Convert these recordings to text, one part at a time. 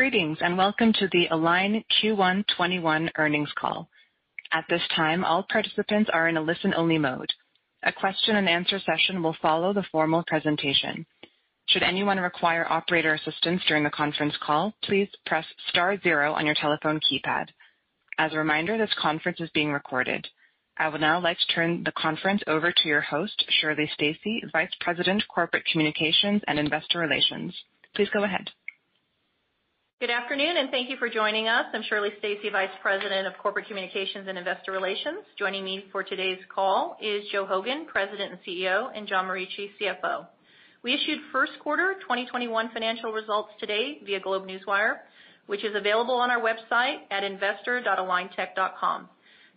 Greetings, and welcome to the Align Q1 2021 earnings call. At this time, all participants are in a listen-only mode. A question and answer session will follow the formal presentation. Should anyone require operator assistance during the conference call, please press star zero on your telephone keypad. As a reminder, this conference is being recorded. I would now like to turn the conference over to your host, Shirley Stacy, Vice President, Corporate Communications and Investor Relations. Please go ahead. Good afternoon, and thank you for joining us. I'm Shirley Stacy, Vice President of Corporate Communications and Investor Relations. Joining me for today's call is Joe Hogan, President and CEO, and John Morici, CFO. We issued first quarter 2021 financial results today via GlobeNewswire, which is available on our website at investor.aligntech.com.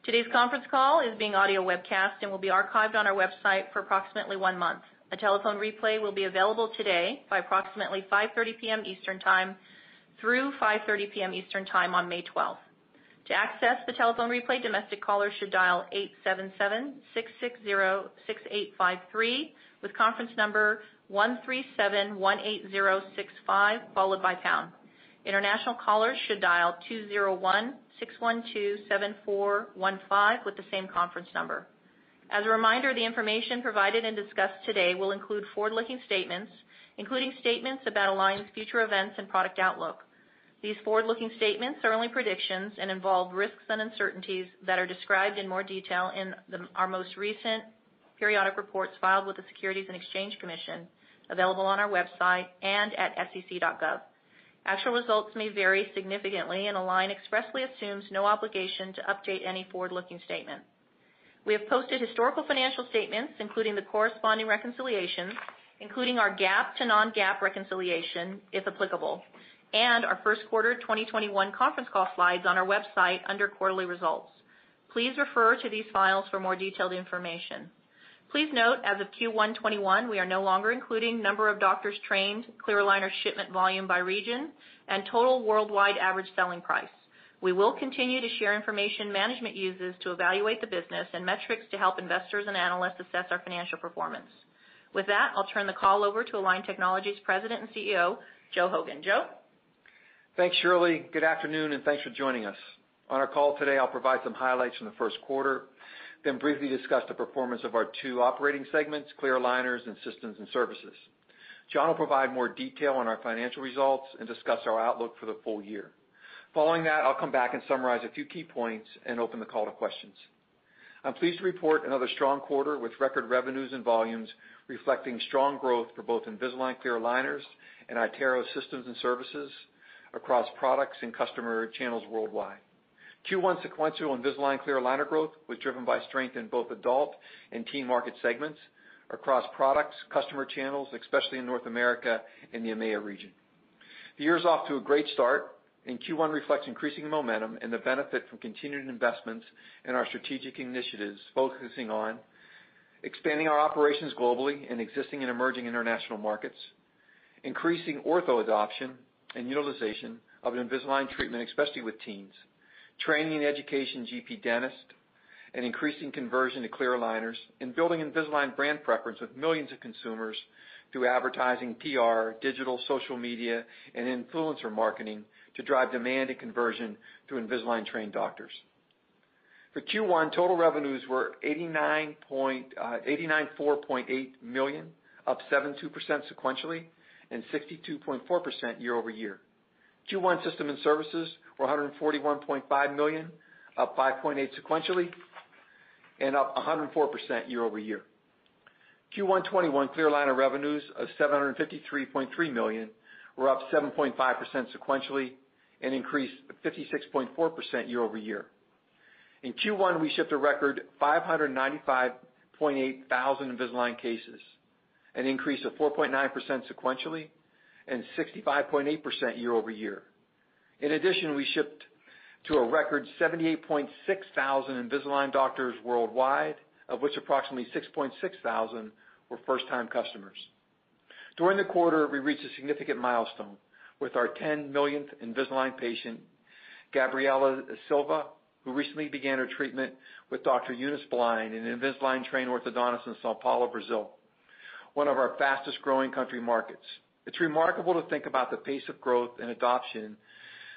Today's conference call is being audio webcast and will be archived on our website for approximately one month. A telephone replay will be available today by approximately 5:30 P.M. Eastern Time through 5:30 P.M. Eastern Time on May 12th. To access the telephone replay, domestic callers should dial 877-660-6853 with conference number 13718065, followed by pound. International callers should dial 201-612-7415 with the same conference number. As a reminder, the information provided and discussed today will include forward-looking statements, including statements about Align's future events and product outlook. These forward-looking statements are only predictions and involve risks and uncertainties that are described in more detail in our most recent periodic reports filed with the Securities and Exchange Commission, available on our website and at sec.gov. Actual results may vary significantly, and Align expressly assumes no obligation to update any forward-looking statement. We have posted historical financial statements, including the corresponding reconciliations, including our GAAP to non-GAAP reconciliation, if applicable, and our first quarter 2021 conference call slides on our website under quarterly results. Please refer to these files for more detailed information. Please note, as of Q1 2021, we are no longer including number of doctors trained, clear aligner shipment volume by region, and total worldwide average selling price. We will continue to share information management uses to evaluate the business and metrics to help investors and analysts assess our financial performance. With that, I'll turn the call over to Align Technology's President and CEO, Joe Hogan. Joe? Thanks, Shirley. Good afternoon, and thanks for joining us. On our call today, I'll provide some highlights from the first quarter, then briefly discuss the performance of our two operating segments, clear aligners and systems and services. John will provide more detail on our financial results and discuss our outlook for the full year. Following that, I'll come back and summarize a few key points and open the call to questions. I'm pleased to report another strong quarter with record revenues and volumes reflecting strong growth for both Invisalign clear aligners and iTero systems and services across products and customer channels worldwide. Q1 sequential Invisalign clear aligner growth was driven by strength in both adult and teen market segments across products, customer channels, especially in North America and the EMEA region. The year is off to a great start, and Q1 reflects increasing momentum and the benefit from continued investments in our strategic initiatives, focusing on expanding our operations globally in existing and emerging international markets, increasing ortho adoption and utilization of Invisalign treatment, especially with teens, training and education GP dentists, and increasing conversion to clear aligners, and building Invisalign brand preference with millions of consumers through advertising, PR, digital, social media, and influencer marketing to drive demand and conversion through Invisalign-trained doctors. For Q1, total revenues were $89.8 million, up 72% sequentially and 62.4% year-over-year. Q1 system and services were 141.5 million, up 5.8 sequentially and up 104% year-over-year. Q1 2021 clear aligner revenues of 753.3 million were up 7.5% sequentially and increased 56.4% year-over-year. In Q1, we shipped a record 595.8 thousand Invisalign cases, an increase of 4.9% sequentially and 65.8% year-over-year. In addition, we shipped to a record 78.6 thousand Invisalign doctors worldwide, of which approximately 6.6 thousand were first-time customers. During the quarter, we reached a significant milestone with our 10 millionth Invisalign patient, Gabriela Silva, who recently began her treatment with Dr. Eunice Blind, an Invisalign-trained orthodontist in São Paulo, Brazil, one of our fastest-growing country markets. It's remarkable to think about the pace of growth and adoption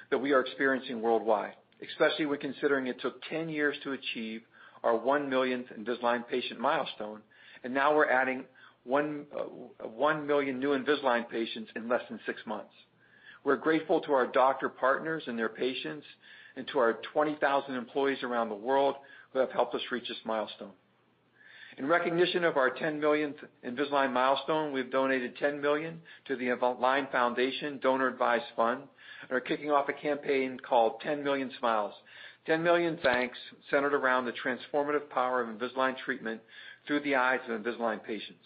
that we are experiencing worldwide, especially when considering it took 10 years to achieve our 1 millionth Invisalign patient milestone, and now we're adding 1 million new Invisalign patients in less than six months. We're grateful to our doctor partners and their patients, and to our 20,000 employees around the world who have helped us reach this milestone. In recognition of our 10 millionth Invisalign milestone, we've donated 10 million to the Align Foundation Donor Advised Fund and are kicking off a campaign called 10 Million Smiles. 10 million thanks centered around the transformative power of Invisalign treatment through the eyes of Invisalign patients.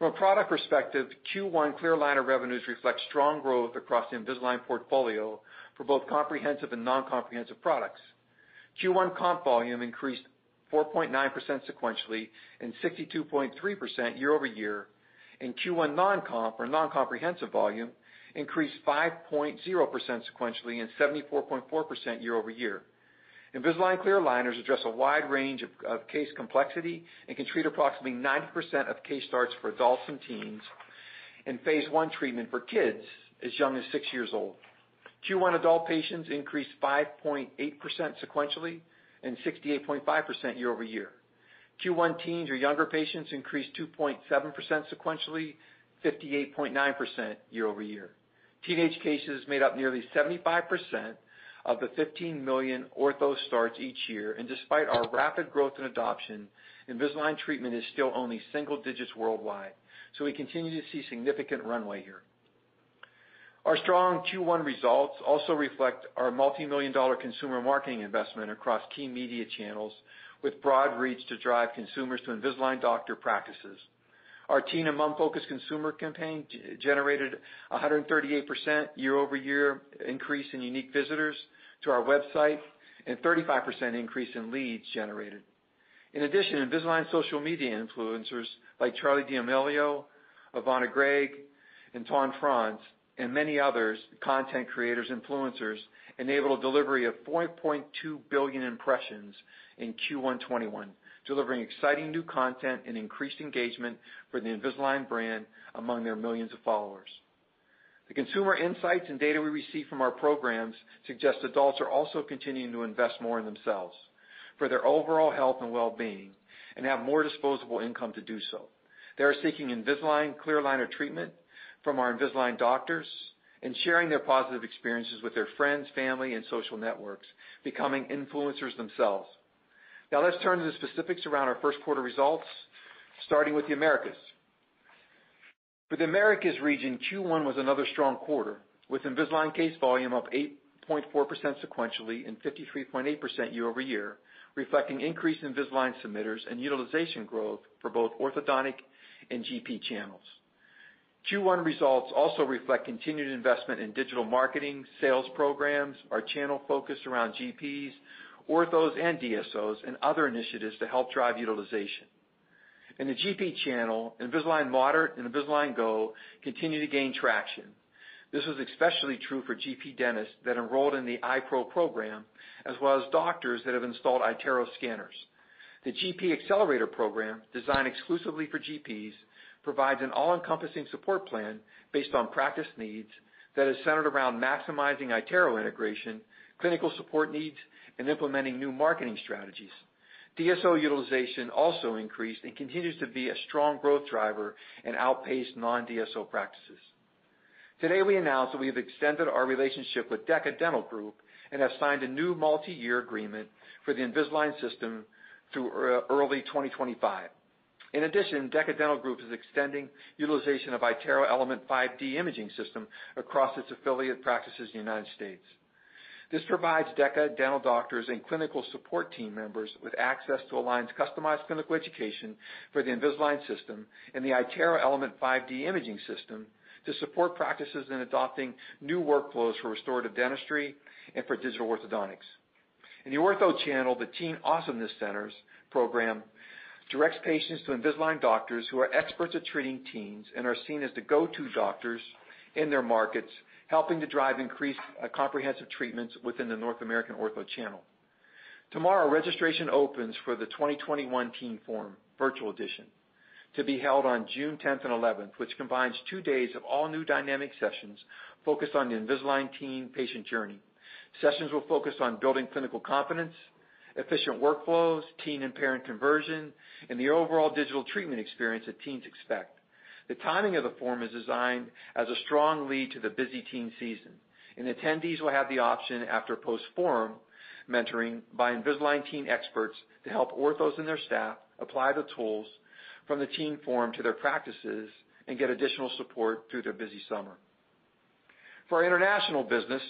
From a product perspective, Q1 clear aligner revenues reflect strong growth across the Invisalign portfolio for both comprehensive and non-comprehensive products. Q1 comp volume increased 4.9% sequentially and 62.3% year-over-year, and Q1 non-comp or non-comprehensive volume increased 5.0% sequentially and 74.4% year-over-year. Invisalign clear aligners address a wide range of case complexity and can treat approximately 90% of case starts for adults and teens, and phase one treatment for kids as young as six years old. Q1 adult patients increased 5.8% sequentially and 68.5% year-over-year. Q1 teens or younger patients increased 2.7% sequentially, 58.9% year-over-year. Teenage cases made up nearly 75% of the 15 million ortho starts each year, and despite our rapid growth and adoption, Invisalign treatment is still only single digits worldwide. So we continue to see significant runway here. Our strong Q1 results also reflect our multimillion-dollar consumer marketing investment across key media channels with broad reach to drive consumers to Invisalign doctor practices. Our teen and mom-focused consumer campaign generated 138% year-over-year increase in unique visitors to our website and 35% increase in leads generated. In addition, Invisalign social media influencers like Charli D'Amelio, Avani Gregg, and Ton Franz, and many others, content creators, influencers, enabled a delivery of 4.2 billion impressions in Q1 2021, delivering exciting new content and increased engagement for the Invisalign brand among their millions of followers. The consumer insights and data we receive from our programs suggest adults are also continuing to invest more in themselves for their overall health and well-being and have more disposable income to do so. They are seeking Invisalign clear aligner treatment from our Invisalign doctors and sharing their positive experiences with their friends, family, and social networks, becoming influencers themselves. Now let's turn to the specifics around our first quarter results, starting with the Americas. For the Americas region, Q1 was another strong quarter, with Invisalign case volume up 8.4% sequentially and 53.8% year-over-year, reflecting increased Invisalign submitters and utilization growth for both orthodontic and GP channels. Q1 results also reflect continued investment in digital marketing, sales programs, our channel focus around GPs, orthos, and DSOs, and other initiatives to help drive utilization. In the GP channel, Invisalign Moderate and Invisalign Go continue to gain traction. This was especially true for GP dentists that enrolled in the iPro program, as well as doctors that have installed iTero scanners. The GP Accelerator program, designed exclusively for GPs, provides an all-encompassing support plan based on practice needs that is centered around maximizing iTero integration, clinical support needs, and implementing new marketing strategies. DSO utilization also increased and continues to be a strong growth driver and outpaced non-DSO practices. Today, we announced that we have extended our relationship with DECA Dental Group and have signed a new multi-year agreement for the Invisalign system through uh, early 2025. In addition, DECA Dental Group is extending utilization of iTero Element 5D imaging system across its affiliate practices in the United States. This provides DECA dental doctors and clinical support team members with access to Align's customized clinical education for the Invisalign system and the iTero Element 5D imaging system to support practices in adopting new workflows for restorative dentistry and for digital orthodontics. In the ortho channel, the Teen Awesomeness Centers program directs patients to Invisalign doctors who are experts at treating teens and are seen as the go-to doctors in their markets, helping to drive increased uh, comprehensive treatments within the North American ortho channel. Tomorrow, registration opens for the 2021 Teen Forum virtual edition. to be held on June 10th and 11th, which combines two days of all new dynamic sessions focused on the Invisalign teen patient journey. Sessions will focus on building clinical confidence, efficient workflows, teen and parent conversion, and the overall digital treatment experience that teens expect. The timing of the forum is designed as a strong lead to the busy teen season, and attendees will have the option after post-forum mentoring by Invisalign teen experts to help orthos and their staff apply the tools from the teen forum to their practices and get additional support through their busy summer. For our international business,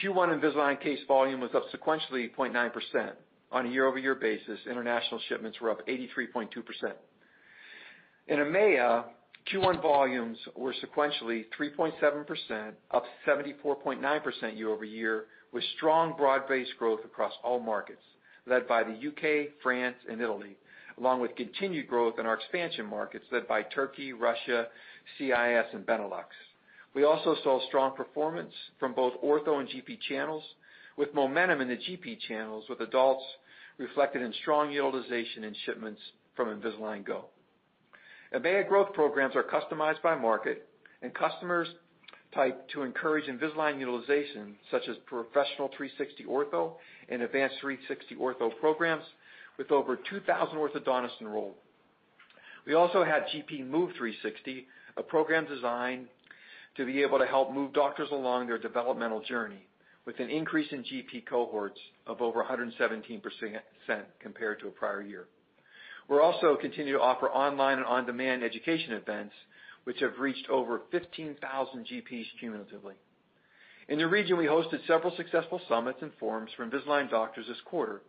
Q1 Invisalign case volume was up sequentially 0.9%. On a year-over-year basis, international shipments were up 83.2%. In EMEA, Q1 volumes were sequentially 3.7%, up 74.9% year-over-year, with strong broad-based growth across all markets, led by the U.K., France, and Italy, along with continued growth in our expansion markets led by Turkey, Russia, CIS, and Benelux. We also saw strong performance from both ortho and GP channels, with momentum in the GP channels with adults reflected in strong utilization and shipments from Invisalign Go. EMEA growth programs are customized by market and customers type to encourage Invisalign utilization, such as Professional 360 Ortho and Advanced 360 Ortho programs with over 2,000 orthodontists enrolled. We also had GP Move 360, a program designed to be able to help move doctors along their developmental journey with an increase in GP cohorts of over 117% compared to a prior year. We're also continuing to offer online and on-demand education events, which have reached over 15,000 GPs cumulatively. In the region, we hosted several successful summits and forums for Invisalign doctors this quarter.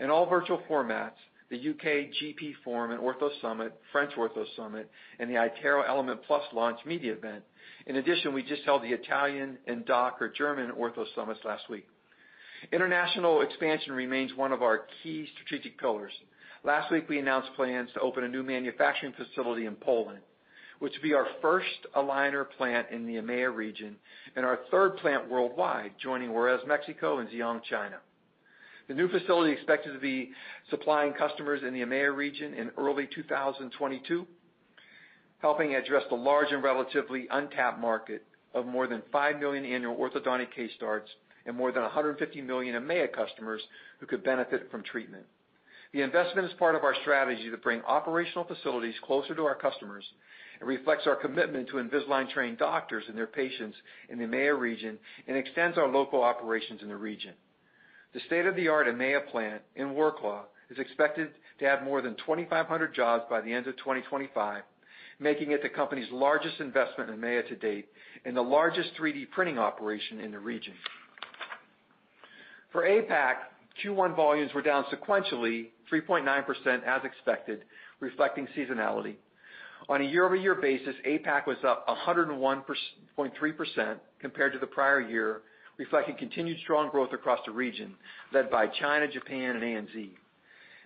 In all virtual formats, the U.K. GP Forum and Ortho Summit, French Ortho Summit, and the iTero Element Plus launch media event. In addition, we just held the Italian and DACH or German Ortho Summits last week. International expansion remains one of our key strategic pillars. Last week, we announced plans to open a new manufacturing facility in Poland, which will be our first aligner plant in the EMEA region and our third plant worldwide, joining Juarez, Mexico, and Ziyang, China. The new facility is expected to be supplying customers in the EMEA region in early 2022, helping address the large and relatively untapped market of more than 5 million annual orthodontic case starts and more than 150 million EMEA customers who could benefit from treatment. The investment is part of our strategy to bring operational facilities closer to our customers and reflects our commitment to Invisalign-trained doctors and their patients in the EMEA region and extends our local operations in the region. The state-of-the-art EMEA plant in Wrocław is expected to add more than 2,500 jobs by the end of 2025, making it the company's largest investment in EMEA to date and the largest 3D printing operation in the region. For APAC, Q1 volumes were down sequentially 3.9% as expected, reflecting seasonality. On a year-over-year basis, APAC was up 101.3% compared to the prior year, reflecting continued strong growth across the region, led by China, Japan, and ANZ.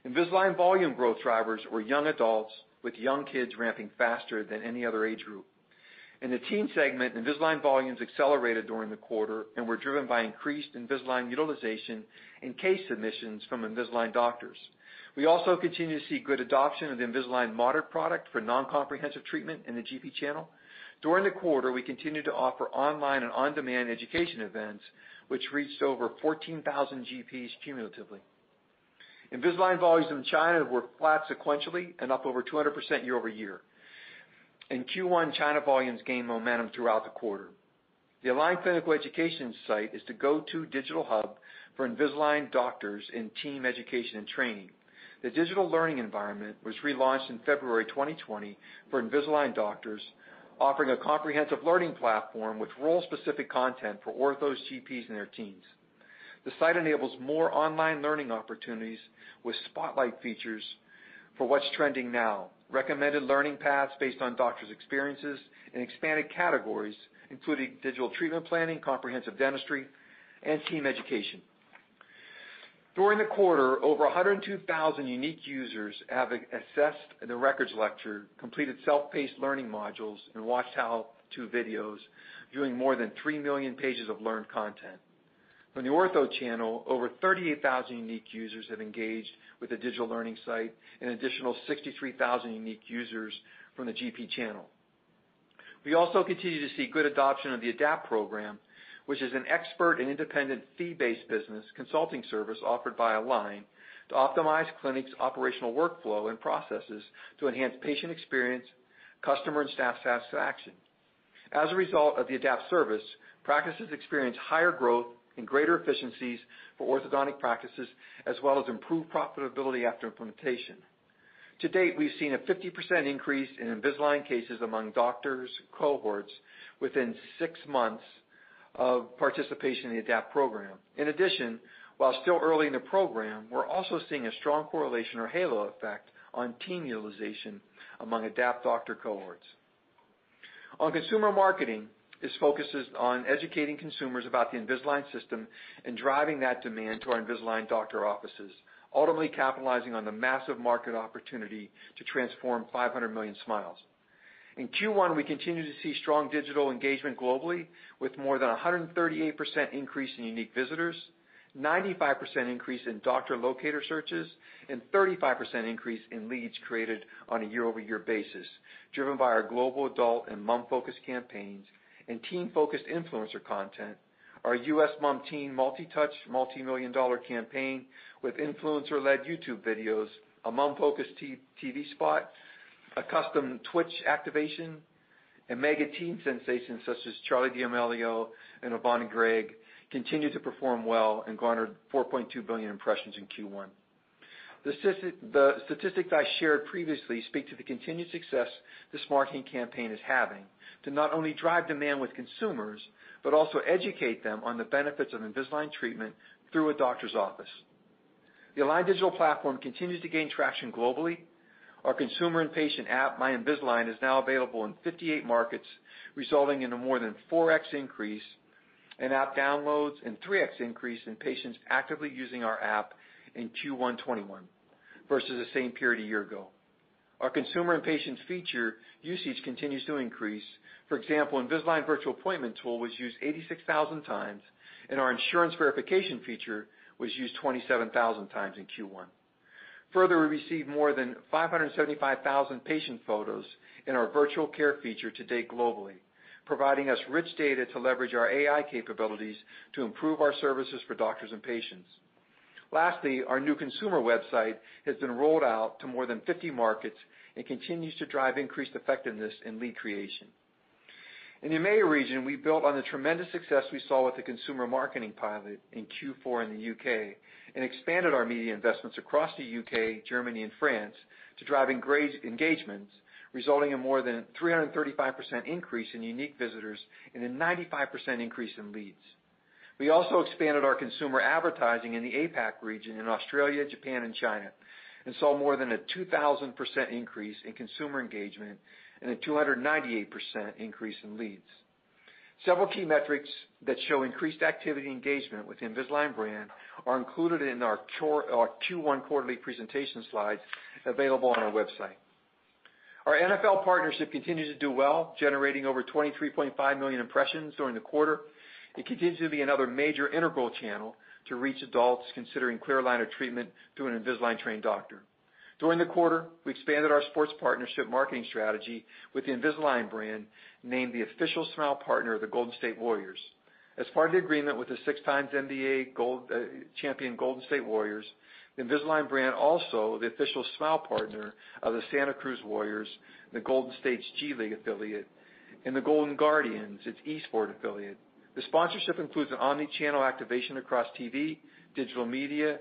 Invisalign volume growth drivers were young adults, with young kids ramping faster than any other age group. In the teen segment, Invisalign volumes accelerated during the quarter and were driven by increased Invisalign utilization and case submissions from Invisalign doctors. We also continue to see good adoption of the Invisalign Moderate product for non-comprehensive treatment in the GP channel. During the quarter, we continued to offer online and on-demand education events, which reached over 14,000 GPs cumulatively. Invisalign volumes in China were flat sequentially and up over 200% year-over-year. In Q1, China volumes gained momentum throughout the quarter. The Align Clinical Education site is the go-to digital hub for Invisalign doctors in team education and training. The digital learning environment was relaunched in February 2020 for Invisalign doctors, offering a comprehensive learning platform with role-specific content for orthos, GPs, and their teams. The site enables more online learning opportunities with spotlight features for what's trending now, recommended learning paths based on doctors' experiences, and expanded categories, including digital treatment planning, comprehensive dentistry, and team education. During the quarter, over 102,000 unique users have accessed the records lecture, completed self-paced learning modules, and watched how-to videos, viewing more than 3 million pages of learned content. From the ortho channel, over 38,000 unique users have engaged with the digital learning site, an additional 63,000 unique users from the GP channel. We also continue to see good adoption of the ADAPT program, which is an expert and independent fee-based business consulting service offered by Align to optimize clinics' operational workflow and processes to enhance patient experience, customer and staff satisfaction. As a result of the ADAPT service, practices experience higher growth and greater efficiencies for orthodontic practices, as well as improved profitability after implementation. To date, we've seen a 50% increase in Invisalign cases among doctors cohorts within six months of participation in the ADAPT program. In addition, while still early in the program, we're also seeing a strong correlation or halo effect on teen utilization among ADAPT doctor cohorts. On consumer marketing, this focuses on educating consumers about the Invisalign system and driving that demand to our Invisalign doctor offices, ultimately capitalizing on the massive market opportunity to transform 500 million smiles. In Q1, we continue to see strong digital engagement globally with more than 138% increase in unique visitors, 95% increase in doctor locator searches, and 35% increase in leads created on a year-over-year basis, driven by our global adult and mom-focused campaigns and teen-focused influencer content. Our U.S. mom-teen multi-touch, multimillion-dollar campaign with influencer-led YouTube videos, a mom-focused TV spot, a custom Twitch activation, and mega teen sensations such as Charli D'Amelio and Avani Gregg continue to perform well and garnered 4.2 billion impressions in Q1. The statistics I shared previously speak to the continued success this marketing campaign is having to not only drive demand with consumers, but also educate them on the benefits of Invisalign treatment through a doctor's office. The Align Digital Platform continues to gain traction globally. Our consumer and patient app, My Invisalign, is now available in 58 markets, resulting in a more than 4x increase in app downloads and 3x increase in patients actively using our app in Q1 2021 versus the same period a year ago. Our consumer and patient feature usage continues to increase. For example, Invisalign Virtual Appointment tool was used 86,000 times, and our insurance verification feature was used 27,000 times in Q1. Further, we received more than 575,000 patient photos in our virtual care feature to date globally, providing us rich data to leverage our AI capabilities to improve our services for doctors and patients. Lastly, our new consumer website has been rolled out to more than 50 markets and continues to drive increased effectiveness in lead creation. In the EMEA region, we built on the tremendous success we saw with the consumer marketing pilot in Q4 in the U.K. and expanded our media investments across the U.K., Germany, and France to drive engagements, resulting in more than 335% increase in unique visitors and a 95% increase in leads. We also expanded our consumer advertising in the APAC region in Australia, Japan, and China, and saw more than a 2,000% increase in consumer engagement and a 298% increase in leads. Several key metrics that show increased activity engagement with Invisalign brand are included in our Q1 quarterly presentation slides available on our website. Our NFL partnership continues to do well, generating over 23.5 million impressions during the quarter. It continues to be another major integral channel to reach adults considering clear aligner treatment through an Invisalign-trained doctor. During the quarter, we expanded our sports partnership marketing strategy with the Invisalign brand, named the official smile partner of the Golden State Warriors. As part of the agreement with the six times NBA uh, champion Golden State Warriors, the Invisalign brand also the official smile partner of the Santa Cruz Warriors, the Golden State's G League affiliate, and the Golden Guardians, its esports affiliate. The sponsorship includes an omni-channel activation across TV, digital media,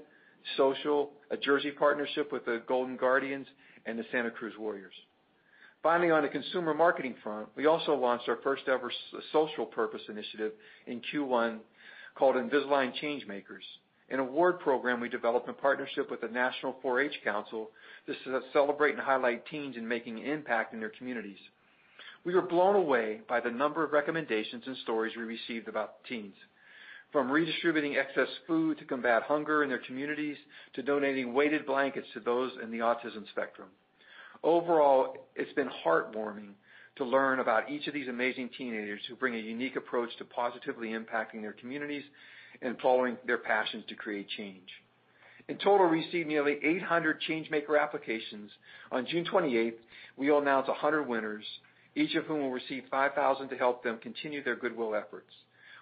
social, a jersey partnership with the Golden Guardians, and the Santa Cruz Warriors. Finally, on the consumer marketing front, we also launched our first-ever social purpose initiative in Q1 called Invisalign Changemakers, an award program we developed in partnership with the National 4-H Council to celebrate and highlight teens in making an impact in their communities. We were blown away by the number of recommendations and stories we received about teens. From redistributing excess food to combat hunger in their communities, to donating weighted blankets to those in the autism spectrum. Overall, it's been heartwarming to learn about each of these amazing teenagers who bring a unique approach to positively impacting their communities and following their passions to create change. In total, we received nearly 800 changemaker applications. On June 28th, we will announce 100 winners, each of whom will receive 5,000 to help them continue their goodwill efforts.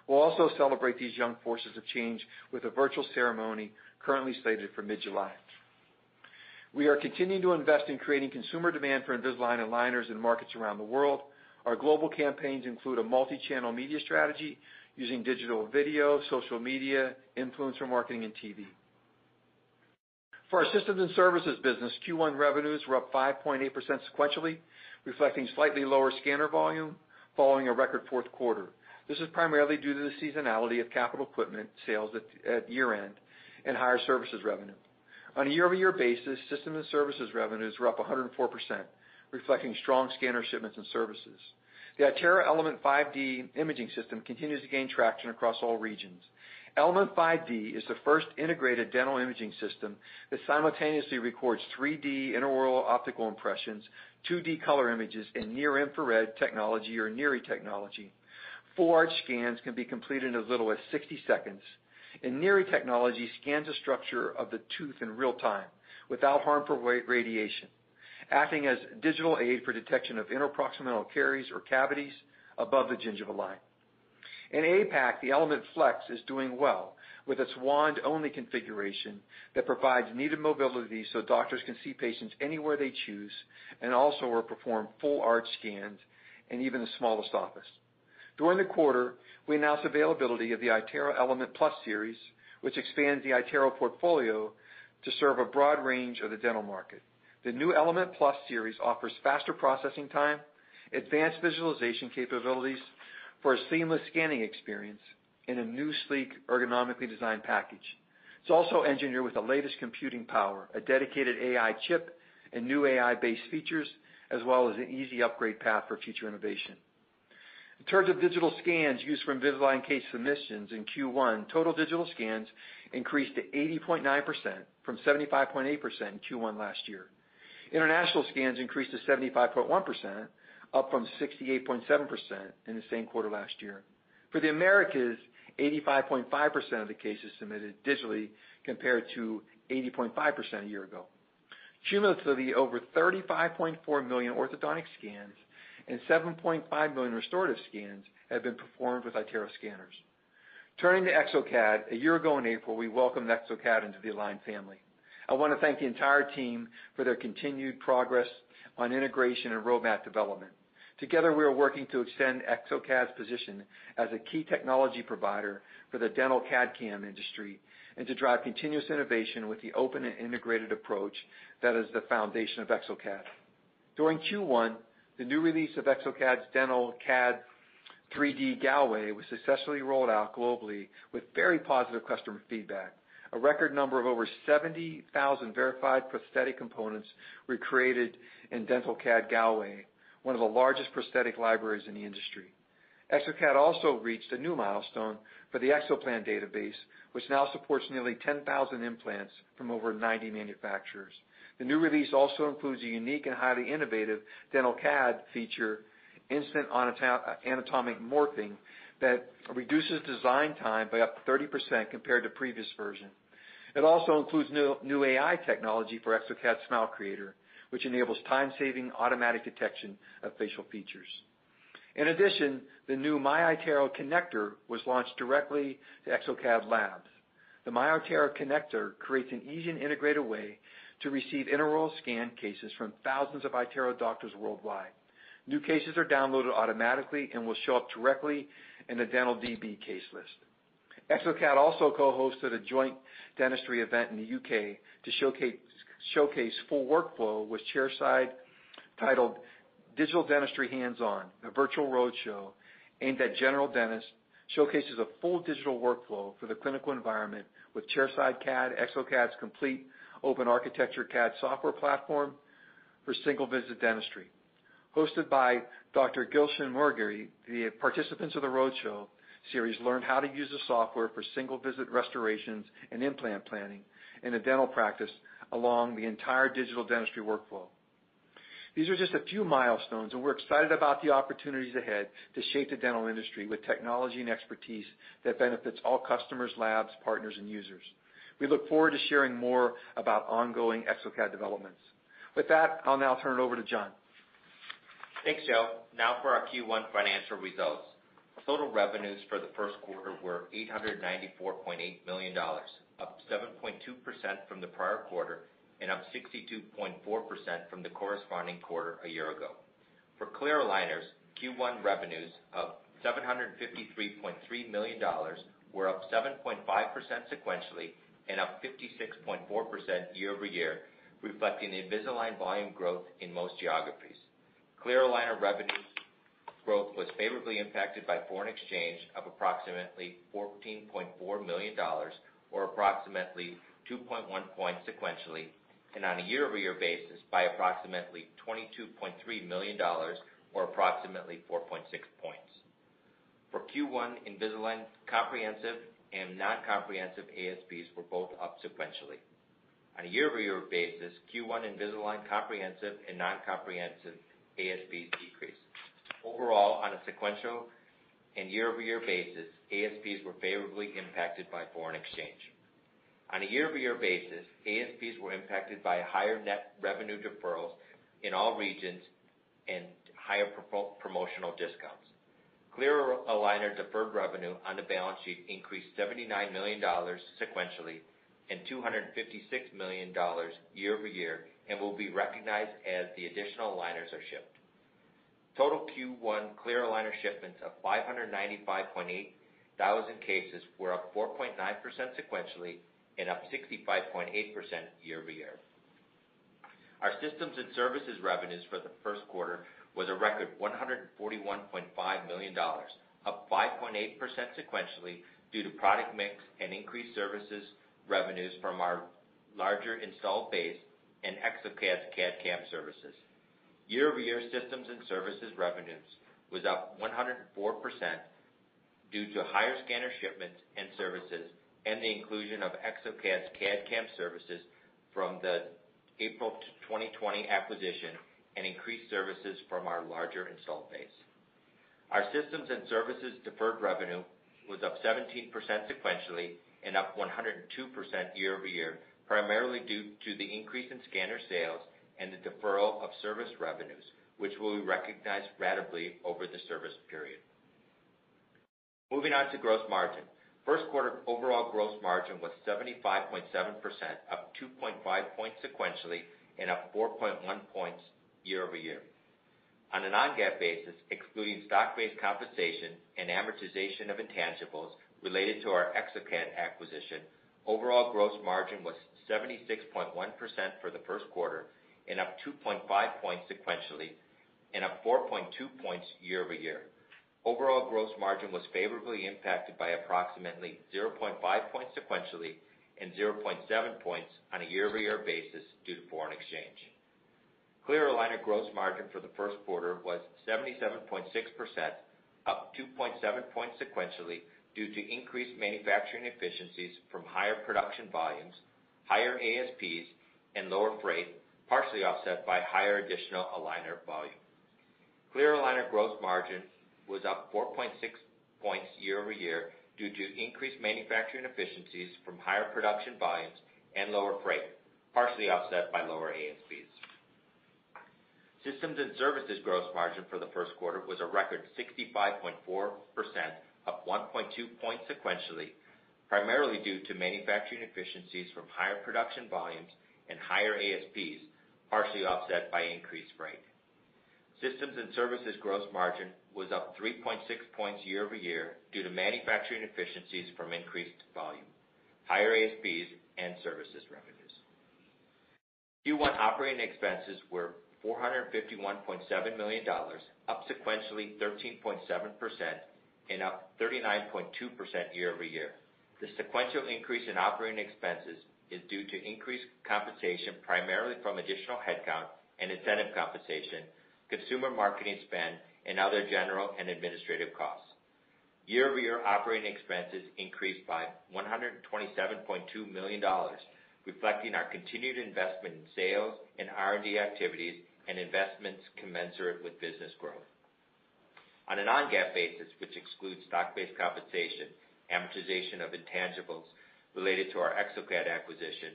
We'll also celebrate these young forces of change with a virtual ceremony currently slated for mid-July. We are continuing to invest in creating consumer demand for Invisalign aligners in markets around the world. Our global campaigns include a multi-channel media strategy using digital video, social media, influencer marketing, and TV. For our systems and services business, Q1 revenues were up 5.8% sequentially, reflecting slightly lower scanner volume following a record fourth quarter. This is primarily due to the seasonality of capital equipment sales at year-end and higher services revenue. On a year-over-year basis, systems and services revenues were up 104%, reflecting strong scanner shipments and services. The iTero Element 5D imaging system continues to gain traction across all regions. Element 5D is the first integrated dental imaging system that simultaneously records 3D intraoral optical impressions, 2D color images, and near-infrared technology or NIRI technology. Full-arch scans can be completed in as little as 60 seconds. And Niri technology scans the structure of the tooth in real time without harmful radiation, acting as digital aid for detection of interproximal caries or cavities above the gingival line. In APAC, the Element Flex is doing well with its wand-only configuration that provides needed mobility so doctors can see patients anywhere they choose and also will perform full-arch scans in even the smallest office. During the quarter, we announced availability of the iTero Element Plus series, which expands the iTero portfolio to serve a broad range of the dental market. The new Element Plus series offers faster processing time, advanced visualization capabilities for a seamless scanning experience in a new, sleek, ergonomically designed package. It's also engineered with the latest computing power, a dedicated AI chip, and new AI-based features, as well as an easy upgrade path for future innovation. In terms of digital scans used for Invisalign case submissions in Q1, total digital scans increased to 80.9% from 75.8% in Q1 last year. International scans increased to 75.1%, up from 68.7% in the same quarter last year. For the Americas, 85.5% of the cases submitted digitally compared to 80.5% a year ago. Cumulatively, over 35.4 million orthodontic scans and 7.5 million restorative scans have been performed with iTero scanners. Turning to exocad, a year ago in April, we welcomed exocad into the Align family. I want to thank the entire team for their continued progress on integration and roadmap development. Together, we are working to extend exocad's position as a key technology provider for the dental CAD/CAM industry and to drive continuous innovation with the open and integrated approach that is the foundation of exocad. During Q1, the new release of exocad's dental CAD 3D Galway was successfully rolled out globally with very positive customer feedback. A record number of over 70,000 verified prosthetic components were created in dental CAD Galway, one of the largest prosthetic libraries in the industry. exocad also reached a new milestone for the exoplan database, which now supports nearly 10,000 implants from over 90 manufacturers. The new release also includes a unique and highly innovative dental CAD feature, instant anatomic morphing, that reduces design time by up to 30% compared to previous version. It also includes new AI technology for exocad Smile Creator, which enables time-saving automatic detection of facial features. In addition, the new MyiTero connector was launched directly to exocad labs. The MyiTero connector creates an easy and integrated way to receive intraoral scan cases from thousands of iTero doctors worldwide. New cases are downloaded automatically and will show up directly in the DentalDB case list. exocad also co-hosted a joint dentistry event in the U.K. to showcase full workflow with chairside titled Digital Dentistry Hands-On, a virtual roadshow aimed at general dentists, showcases a full digital workflow for the clinical environment with chairside CAD, exocad's complete open architecture CAD software platform for single-visit dentistry. Hosted by Dr. Gulshan Murgai, the participants of the roadshow series learned how to use the software for single-visit restorations and implant planning in a dental practice along the entire digital dentistry workflow. These are just a few milestones, and we're excited about the opportunities ahead to shape the dental industry with technology and expertise that benefits all customers, labs, partners, and users. We look forward to sharing more about ongoing exocad developments. With that, I'll now turn it over to John. Thanks, Joe. Now for our Q1 financial results. Total revenues for the first quarter were $894.8 million, up 7.2% from the prior quarter and up 62.4% from the corresponding quarter a year ago. For clear aligners, Q1 revenues of $753.3 million were up 7.5% sequentially and up 56.4% year-over-year, reflecting the Invisalign volume growth in most geographies. Clear aligner revenue growth was favorably impacted by foreign exchange of approximately $14.4 million, or approximately 2.1 points sequentially, and on a year-over-year basis by approximately $22.3 million, or approximately 4.6 points. For Q1, Invisalign comprehensive and non-comprehensive ASPs were both up sequentially. On a year-over-year basis, Q1 Invisalign comprehensive and non-comprehensive ASPs decreased. Overall, on a sequential and year-over-year basis, ASPs were favorably impacted by foreign exchange. On a year-over-year basis, ASPs were impacted by higher net revenue deferrals in all regions and higher promotional discounts. Clear aligner deferred revenue on the balance sheet increased $79 million sequentially and $256 million year-over-year and will be recognized as the additional aligners are shipped. Total Q1 clear aligner shipments of 595.8 thousand cases were up 4.9% sequentially and up 65.8% year-over-year. Our systems and services revenues for the first quarter was a record $141.5 million, up 5.8% sequentially due to product mix and increased services revenues from our larger installed base and exocad's CAD/CAM services. Year-over-year systems and services revenues was up 104% due to higher scanner shipments and services and the inclusion of exocad's CAD/CAM services from the April 2020 acquisition and increased services from our larger installed base. Our systems and services deferred revenue was up 17% sequentially and up 102% year-over-year, primarily due to the increase in scanner sales and the deferral of service revenues, which will be recognized ratably over the service period. Moving on to gross margin. First quarter overall gross margin was 75.7%, up 2.5 points sequentially and up 4.1 points year-over-year. On a non-GAAP basis, excluding stock-based compensation and amortization of intangibles related to our exocad acquisition, overall gross margin was 76.1% for the first quarter and up 2.5 points sequentially and up 4.2 points year-over-year. Overall gross margin was favorably impacted by approximately 0.5 points sequentially and 0.7 points on a year-over-year basis due to foreign exchange. Clear aligner gross margin for the first quarter was 77.6%, up 2.7 points sequentially due to increased manufacturing efficiencies from higher production volumes, higher ASPs, and lower freight, partially offset by higher additional aligner volume. Clear aligner gross margin was up 4.6 points year-over-year due to increased manufacturing efficiencies from higher production volumes and lower freight, partially offset by lower ASPs. Systems and services gross margin for the first quarter was a record 65.4%, up 1.2 points sequentially, primarily due to manufacturing efficiencies from higher production volumes and higher ASPs, partially offset by increased freight. Systems and services gross margin was up 3.6 points year-over-year due to manufacturing efficiencies from increased volume, higher ASPs, and services revenues. Q1 operating expenses were $451.7 million, up sequentially 13.7% and up 39.2% year-over-year. The sequential increase in operating expenses is due to increased compensation, primarily from additional headcount and incentive compensation, consumer marketing spend, and other general and administrative costs. Year-over-year operating expenses increased by $127.2 million, reflecting our continued investment in sales and R&D activities and investments commensurate with business growth. On a non-GAAP basis, which excludes stock-based compensation, amortization of intangibles related to our exocad acquisition,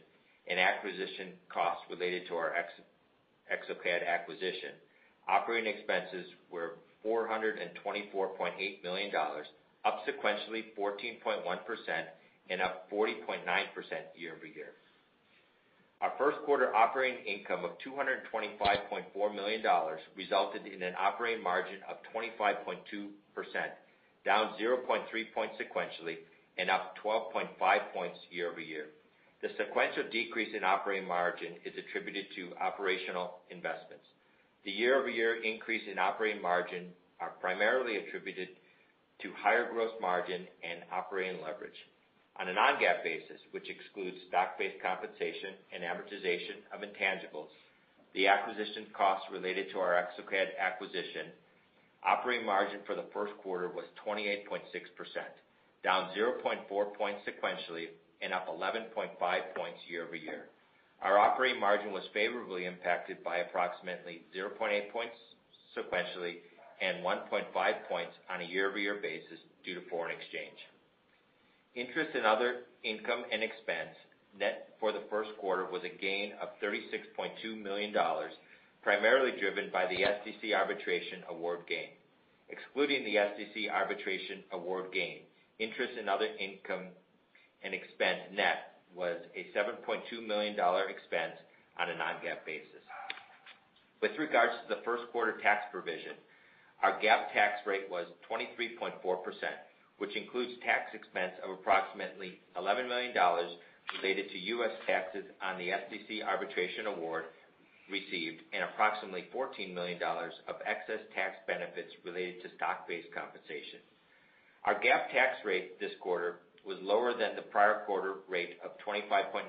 and acquisition costs related to our exocad acquisition, operating expenses were $424.8 million, up sequentially 14.1% and up 40.9% year-over-year. Our first quarter operating income of $225.4 million resulted in an operating margin of 25.2%, down 0.3 points sequentially and up 12.5 points year-over-year. The sequential decrease in operating margin is attributed to operational investments. The year-over-year increase in operating margin are primarily attributed to higher gross margin and operating leverage. On a non-GAAP basis, which excludes stock-based compensation and amortization of intangibles, the acquisition costs related to our exocad acquisition, operating margin for the first quarter was 28.6%, down 0.4 points sequentially and up 11.5 points year-over-year. Our operating margin was favorably impacted by approximately 0.8 points sequentially and 1.5 points on a year-over-year basis due to foreign exchange. Interest and other income and expense net for the first quarter was a gain of $36.2 million, primarily driven by the SDC arbitration award gain. Excluding the SDC arbitration award gain, interest and other income and expense net was a $7.2 million expense on a non-GAAP basis. With regards to the first quarter tax provision, our GAAP tax rate was 23.4%, which includes tax expense of approximately $11 million related to U.S. taxes on the SDC arbitration award received and approximately $14 million of excess tax benefits related to stock-based compensation. Our GAAP tax rate this quarter was lower than the prior quarter rate of 25.9%,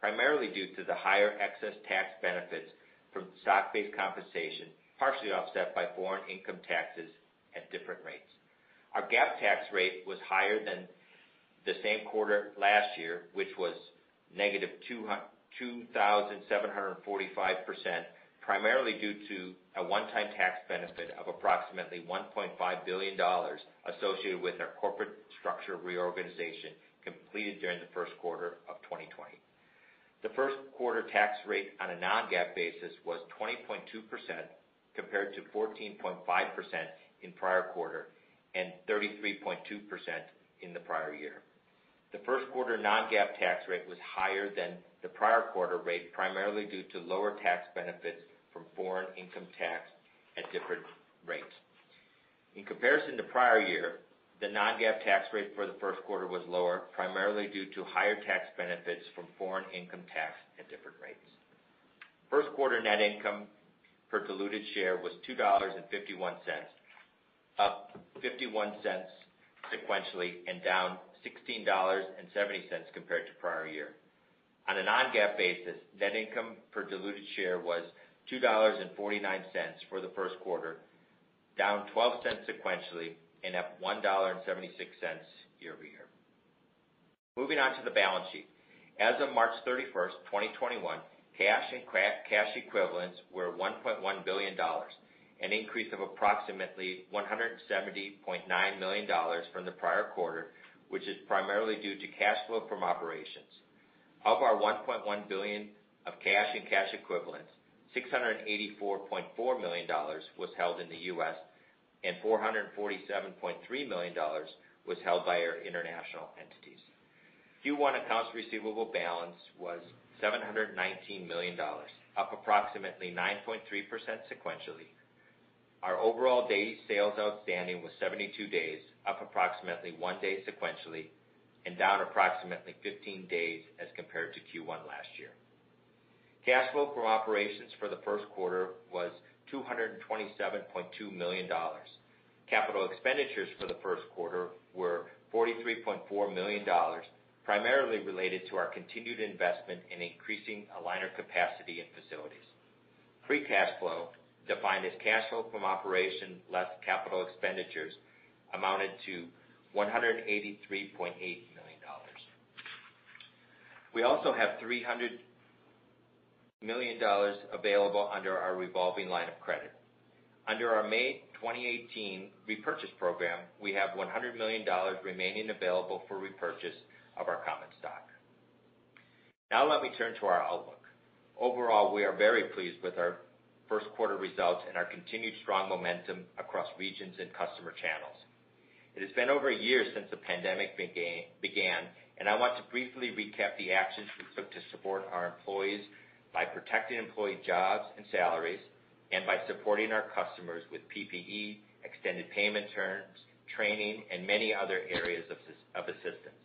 primarily due to the higher excess tax benefits from stock-based compensation, partially offset by foreign income taxes at different rates. Our GAAP tax rate was higher than the same quarter last year, which was negative 2,745%, primarily due to a one-time tax benefit of approximately $1.5 billion associated with our corporate structure reorganization completed during the first quarter of 2020. The first quarter tax rate on a non-GAAP basis was 20.2% compared to 14.5% in prior quarter and 33.2% in the prior year. The first quarter non-GAAP tax rate was higher than the prior quarter rate, primarily due to lower tax benefits from foreign income tax at different rates. In comparison to prior year, the non-GAAP tax rate for the first quarter was lower, primarily due to higher tax benefits from foreign income tax at different rates. First quarter net income per diluted share was $2.51, up $0.51 sequentially and down $16.70 compared to prior year. On a non-GAAP basis, net income per diluted share was $2.49 for the first quarter, down $0.12 sequentially and up $1.76 year-over-year. Moving on to the balance sheet. As of March 31st, 2021, cash and cash equivalents were $1.1 billion, an increase of approximately $170.9 million from the prior quarter, which is primarily due to cash flow from operations. Of our $1.1 billion of cash and cash equivalents, $684.4 million was held in the U.S. and $447.3 million was held by our international entities. Q1 accounts receivable balance was $719 million, up approximately 9.3% sequentially. Our overall days sales outstanding was 72 days, up approximately one day sequentially and down approximately 15 days as compared to Q1 last year. Cash flow from operations for the first quarter was $227.2 million. Capital expenditures for the first quarter were $43.4 million, primarily related to our continued investment in increasing aligner capacity and facilities. Free cash flow, defined as cash flow from operation less capital expenditures, amounted to $183.8 million. We also have $300 million available under our revolving line of credit. Under our May 2018 repurchase program, we have $100 million remaining available for repurchase of our common stock. Now let me turn to our outlook. Overall, we are very pleased with our first quarter results and our continued strong momentum across regions and customer channels. It has been over a year since the pandemic began, and I want to briefly recap the actions we took to support our employees by protecting employee jobs and salaries, and by supporting our customers with PPE, extended payment terms, training, and many other areas of assistance.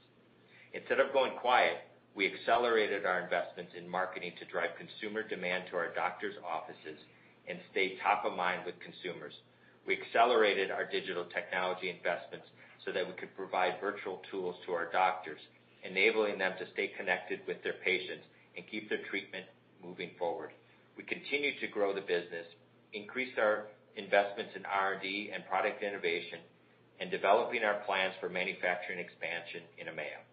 Instead of going quiet, we accelerated our investments in marketing to drive consumer demand to our doctors' offices and stay top of mind with consumers. We accelerated our digital technology investments so that we could provide virtual tools to our doctors, enabling them to stay connected with their patients and keep their treatment moving forward. We continued to grow the business, increased our investments in R&D and product innovation, and developing our plans for manufacturing expansion in EMEA.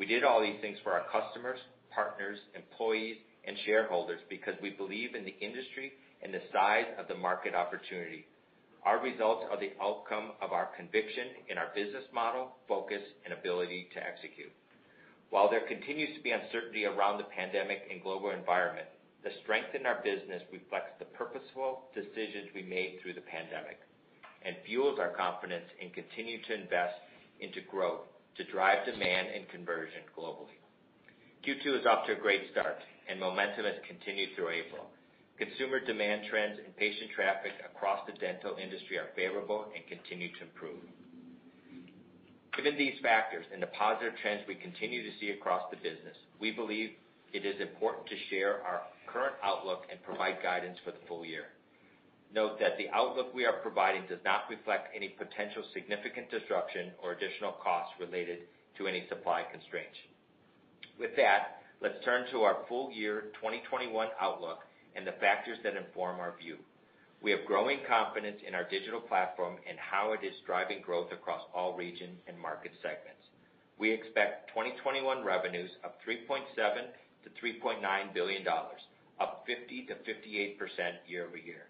We did all these things for our customers, partners, employees, and shareholders because we believe in the industry and the size of the market opportunity. Our results are the outcome of our conviction in our business model, focus, and ability to execute. While there continues to be uncertainty around the pandemic and global environment, the strength in our business reflects the purposeful decisions we made through the pandemic and fuels our confidence in continuing to invest into growth to drive demand and conversion globally. Q2 is off to a great start, and momentum has continued through April. Consumer demand trends and patient traffic across the dental industry are favorable and continue to improve. Given these factors and the positive trends we continue to see across the business, we believe it is important to share our current outlook and provide guidance for the full year. Note that the outlook we are providing does not reflect any potential significant disruption or additional costs related to any supply constraints. With that, let's turn to our full year 2021 outlook and the factors that inform our view. We have growing confidence in our digital platform and how it is driving growth across all regions and market segments. We expect 2021 revenues of $3.7 billion-$3.9 billion, up 50%-58% year-over-year.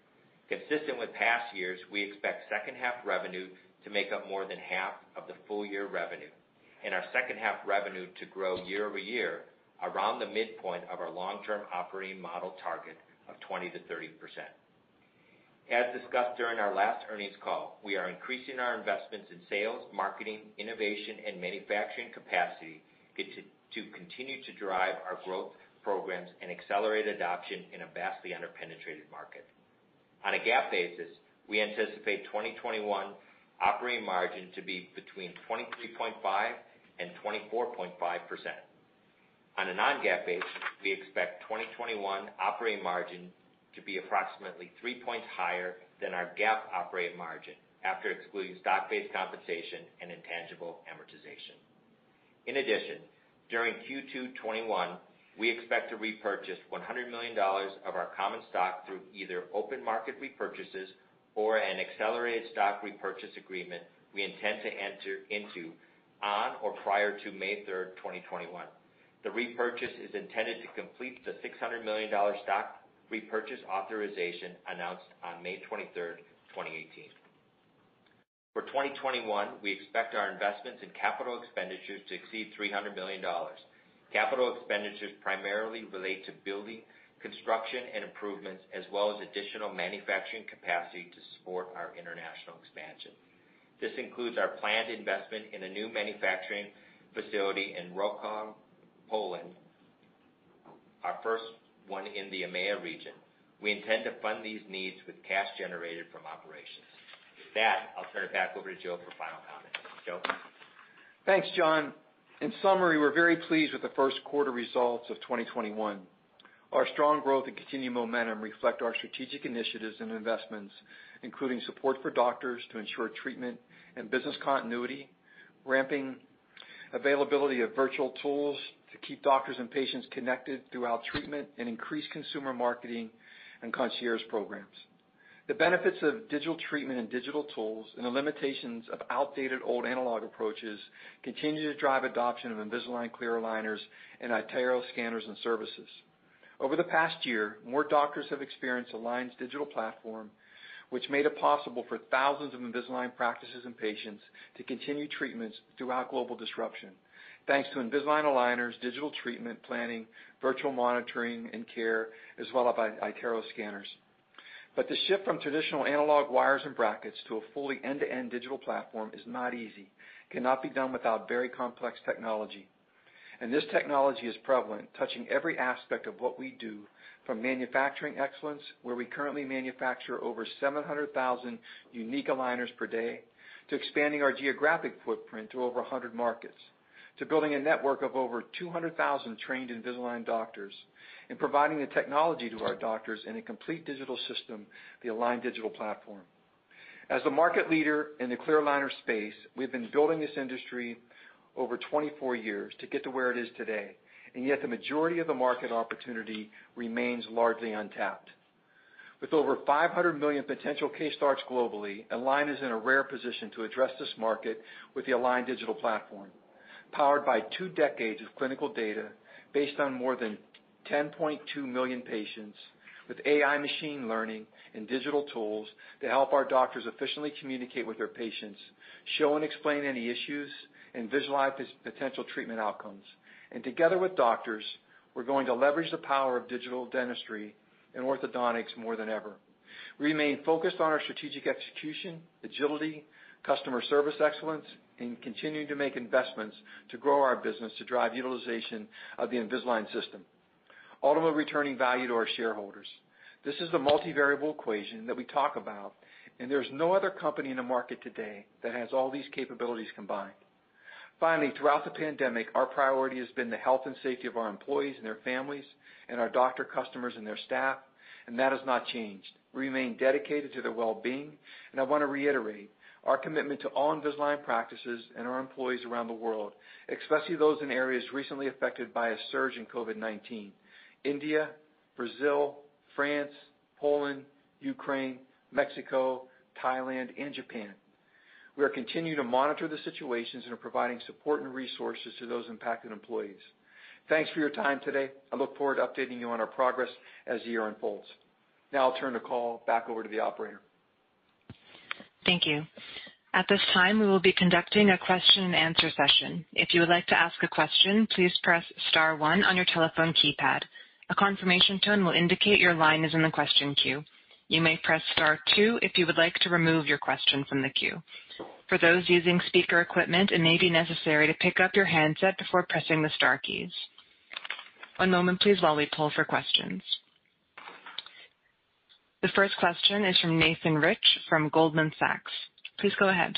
Consistent with past years, we expect second half revenue to make up more than half of the full year revenue, and our second half revenue to grow year-over-year around the midpoint of our long-term operating model target of 20%-30%. As discussed during our last earnings call, we are increasing our investments in sales, marketing, innovation, and manufacturing capacity to continue to drive our growth programs and accelerate adoption in a vastly under-penetrated market. On a GAAP basis, we anticipate 2021 operating margin to be between 23.5 and 24.5%. On a non-GAAP basis, we expect 2021 operating margin to be approximately three points higher than our GAAP operating margin after excluding stock-based compensation and intangible amortization. In addition, during Q2 2021, we expect to repurchase $100 million of our common stock through either open market repurchases or an accelerated stock repurchase agreement we intend to enter into on or prior to May 3rd, 2021. The repurchase is intended to complete the $600 million stock repurchase authorization announced on May 23rd, 2018. For 2021, we expect our investments in capital expenditures to exceed $300 million. Capital expenditures primarily relate to building, construction, and improvements, as well as additional manufacturing capacity to support our international expansion. This includes our planned investment in a new manufacturing facility in Wrocław, Poland, our first one in the EMEA region. We intend to fund these needs with cash generated from operations. With that, I'll turn it back over to Joe for final comments. Joe? Thanks, John. In summary, we're very pleased with the first quarter results of 2021. Our strong growth and continued momentum reflect our strategic initiatives and investments, including support for doctors to ensure treatment and business continuity, ramping availability of virtual tools to keep doctors and patients connected throughout treatment, and increased consumer marketing and concierge programs. The benefits of digital treatment and digital tools and the limitations of outdated old analog approaches continue to drive adoption of Invisalign clear aligners and iTero scanners and services. Over the past year, more doctors have experienced Align's digital platform, which made it possible for thousands of Invisalign practices and patients to continue treatments throughout global disruption, thanks to Invisalign aligners, digital treatment planning, virtual monitoring and care, as well as iTero scanners. But the shift from traditional analog wires and brackets to a fully end-to-end digital platform is not easy, cannot be done without very complex technology. And this technology is prevalent, touching every aspect of what we do, from manufacturing excellence, where we currently manufacture over 700,000 unique aligners per day, to expanding our geographic footprint to over 100 markets, to building a network of over 200,000 trained Invisalign doctors, and providing the technology to our doctors in a complete digital system, the Align Digital Platform. As the market leader in the clear aligner space, we've been building this industry over 24 years to get to where it is today, and yet the majority of the market opportunity remains largely untapped. With over 500 million potential case starts globally, Align is in a rare position to address this market with the Align Digital Platform, powered by two decades of clinical data based on more than 10.2 million patients with AI machine learning and digital tools to help our doctors efficiently communicate with their patients, show and explain any issues, and visualize potential treatment outcomes. And together with doctors, we're going to leverage the power of digital dentistry and orthodontics more than ever. We remain focused on our strategic execution, agility, customer service excellence, and continuing to make investments to grow our business to drive utilization of the Invisalign system, ultimately returning value to our shareholders. This is the multivariable equation that we talk about, and there's no other company in the market today that has all these capabilities combined. Finally, throughout the pandemic, our priority has been the health and safety of our employees and their families, and our doctor customers and their staff, and that has not changed. We remain dedicated to their well-being, and I want to reiterate our commitment to all Invisalign practices and our employees around the world, especially those in areas recently affected by a surge in COVID-19. India, Brazil, France, Poland, Ukraine, Mexico, Thailand, and Japan. We are continuing to monitor the situations and are providing support and resources to those impacted employees. Thanks for your time today. I look forward to updating you on our progress as the year unfolds. Now I'll turn the call back over to the operator. Thank you. At this time, we will be conducting a question and answer session. If you would like to ask a question, please press star one on your telephone keypad. A confirmation tone will indicate your line is in the question queue. You may press star two if you would like to remove your question from the queue. For those using speaker equipment, it may be necessary to pick up your handset before pressing the star keys. One moment please while we pull for questions. The first question is from Nathan Rich from Goldman Sachs. Please go ahead.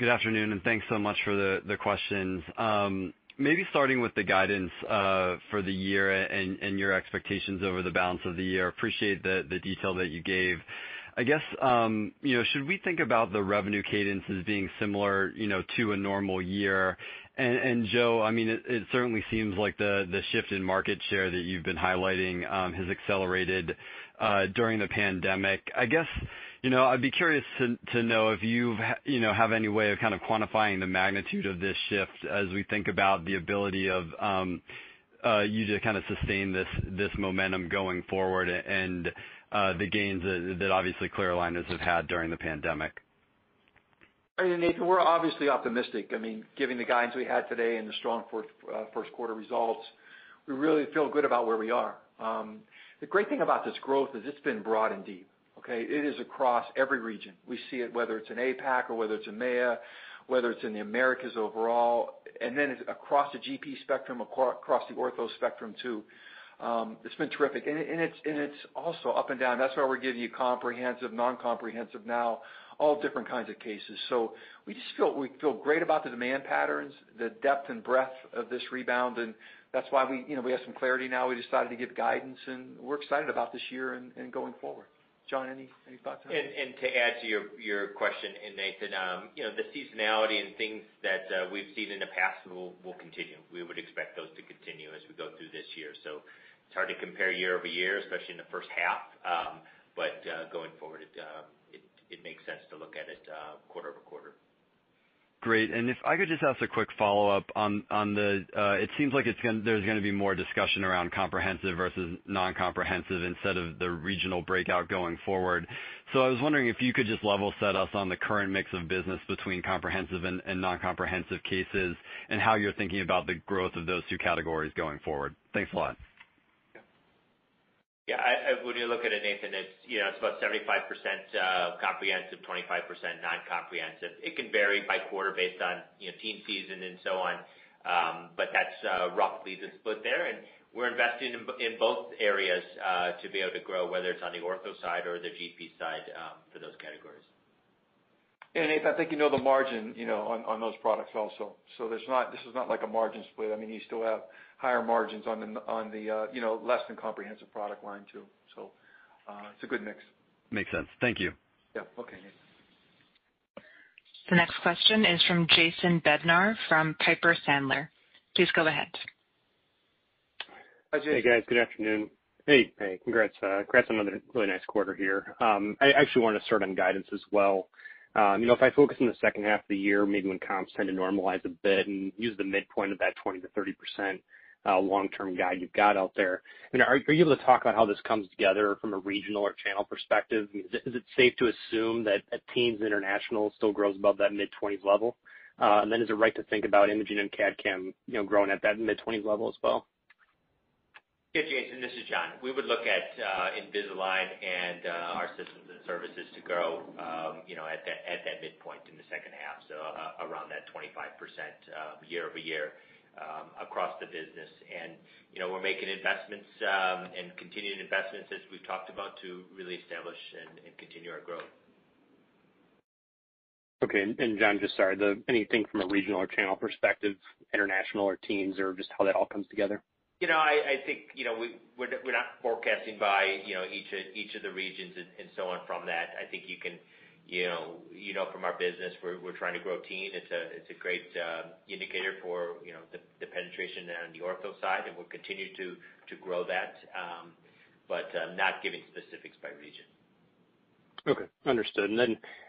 Good afternoon. And thanks so much for the questions. Um, Maybe starting with the guidance uh for the year and and your expectations over the balance of the year. Appreciate the the detail that you gave. I guess, um, you know, should we think about the revenue cadence as being similar you know, to a normal year? And and Joe, I mean it certainly seems like the the shift in market share that you've been highlighting um has accelerated uh during the pandemic. I guess, I'd be curious to to know if you have ha you know have any way of kind of quantifying the magnitude of this shift as we think about the ability of um, uh, you to kind of sustain this this momentum going forward and uh, the gains that obviously clear aligners have had during the pandemic. Nathan, we're obviously optimistic. I mean, given the guidance we had today and the strong uh, first quarter results, we really feel good about where we are. Um, the great thing about this growth is it's been broad and deep. Okay? It is across every region. We see it whether it's in APAC or whether it's EMEA, whether it's in the Americas overall, and then across the GP spectrum, across the ortho spectrum, too. Um, it's been terrific. It's also up and down. That's why we're giving you comprehensive, non-comprehensive now, all different kinds of cases. So we just feel we feel great about the demand patterns, the depth and breadth of this rebound, and that's why we you know, we have some clarity now. We decided to give guidance, and we're excited about this year and going forward. John, any thoughts on that? And to add to your question, Nathan, um, you know, the seasonality and things that we've seen in the past will will continue. We would expect those to continue as we go through this year. So it's hard to compare year-over-year, especially in the first half. But going forward, it um it makes sense to look at it quarter-over-quarter. Great. And if I could just ask a quick follow-up on the, uh, it seems like there's going to be more discussion around comprehensive versus non-comprehensive instead of the regional breakout going forward. So I was wondering if you could just level set us on the current mix of business between comprehensive and non-comprehensive cases, and how you're thinking about the growth of those two categories going forward. Thanks a lot. Yeah. When you look at it, Nathan, it's you know, it's about 75% uh, comprehensive, 25% non-comprehensive. It can vary by quarter based on you know, teen season and so on. Um but that's uh, roughly the split there, and we're investing in both areas uh, to be able to grow, whether it's on the ortho side or the GP side um, for those categories. Nathan, I think you know the margin you know, on those products also. So there's not this is not like a margin split. I mean you still have higher margins on the on the uh you know less than comprehensive product line, too. So uh it's a good mix. Makes sense. Thank you. Yeah. Okay, Nathan. The next question is from Jason Bednar from Piper Sandler. Please go ahead. Hi, Jason. Hey, guys. Good afternoon. Hey. Hey, congrats on another really nice quarter here. I actually want to start on guidance as well. If I focus on the second half of the year, maybe when comps tend to normalize a bit and use the midpoint of that 20%-30% long-term guide you've got out there, I mean, are you able to talk about how this comes together from a regional or channel perspective? Is it safe to assume that teens international still grows above that mid-20s level? Uh and then is it right to think about imaging and CAD/CAM you know, growing at that mid-20s level as well? Yeah, Jason, this is John. We would look at uh, Invisalign and uh, our systems and services to grow um you know at that at that midpoint in the second half, so uh, around that 25% year-over-year um, across the business. And you know, we're making investments um, and continuing investments as we've talked about to really establish and continue our growth. Okay. And John, just sorry, anything from a regional or channel perspective, international or teens, or just how that all comes together? I think you know, we're we're not forecasting by you know, each of each of the regions and so on from that. I think you can you know you know from our business, we're we're trying to grow teen. It's a it's a great uh, indicator for you know the the penetration on the ortho side, and we'll continue to grow that. Um, but um, not giving specifics by region. Okay. Understood.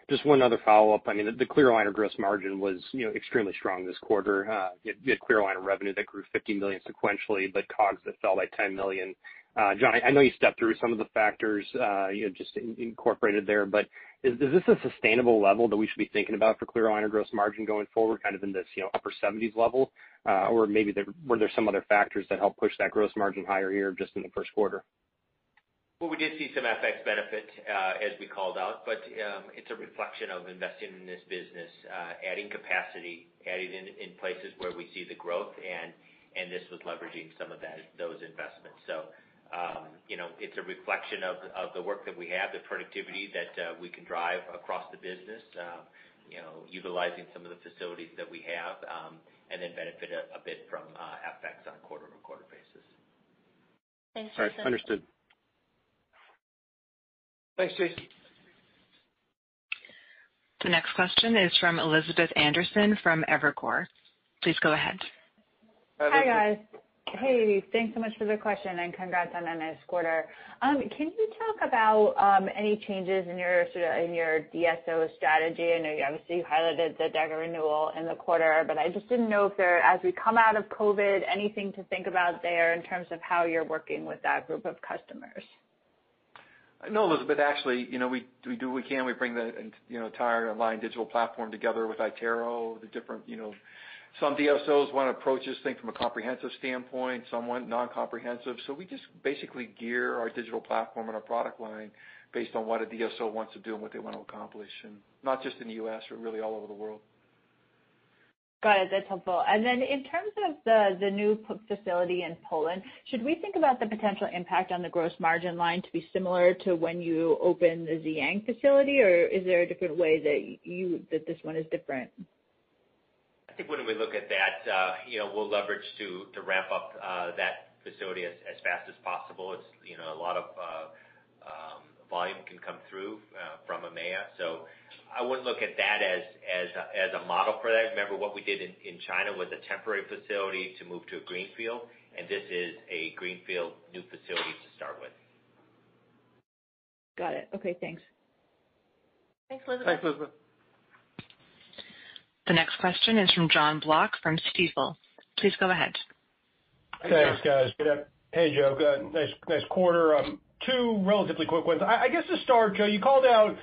Just one other follow-up. I mean, the clear aligner gross margin was you know, extremely strong this quarter. You had clear aligner revenue that grew 50 million sequentially, but COGS that fell by $10 million. John, I know you stepped through some of the factors uh you know just incorporated there, but is this a sustainable level that we should be thinking about for clear aligner gross margin going forward, kind of in this you know, upper 70s level? Uh or maybe were there some other factors that helped push that gross margin higher here just in the first quarter? Well, we did see some FX benefit uh, as we called out, but um, it's a reflection of investing in this business, uh, adding capacity, adding in places where we see the growth, and this was leveraging some of those investments. So um, you know, it's a reflection of of the work that we have, the productivity that uh, we can drive across the business, um, you know, utilizing some of the facilities that we have, um, and then benefit a bit from FX on a quarter-over-quarter basis. Thanks, Jason. All right. Understood. Thanks, Jason. The next question is from Elizabeth Anderson from Evercore. Please go ahead. Hi, guys. Hey, thanks so much for the question, and congrats on a nice quarter. Um, can you talk about um, any changes in your DSO strategy? I know you obviously highlighted the DECA renewal in the quarter, but I just didn't know if there, as we come out of COVID, anything to think about there in terms of how you're working with that group of customers. No, Elizabeth, actually, you know, we do what we can. We bring the you know, entire Align Digital Platform together with iTero. The different you know some DSOs want to approach this thing from a comprehensive standpoint, some want non-comprehensive. So we just basically gear our digital platform and our product line based on what a DSO wants to do and what they want to accomplish, and not just in the U.S., but really all over the world. Got it. That's helpful. And then in terms of the new facility in Poland, should we think about the potential impact on the gross margin line to be similar to when you opened the Ziyang facility, or is there a different way that you that this one is different? I think when we look at that, uh you know, we'll leverage to ramp up uh, that facility as fast as possible. It's you know, a lot of uh, um, volume can come through uh, from EMEA. I wouldn't look at that as a model for that. Remember, what we did in China was a temporary facility to move to a greenfield, and this is a greenfield new facility to start with. Got it. Okay, thanks. Thanks, Elizabeth. Thanks, Elizabeth. The next question is from Jon Block from Stifel. Please go ahead. Thanks, guys. Good up hey, Joe. Nice quarter. Um, two relatively quick ones. I guess to start, Joe, you called out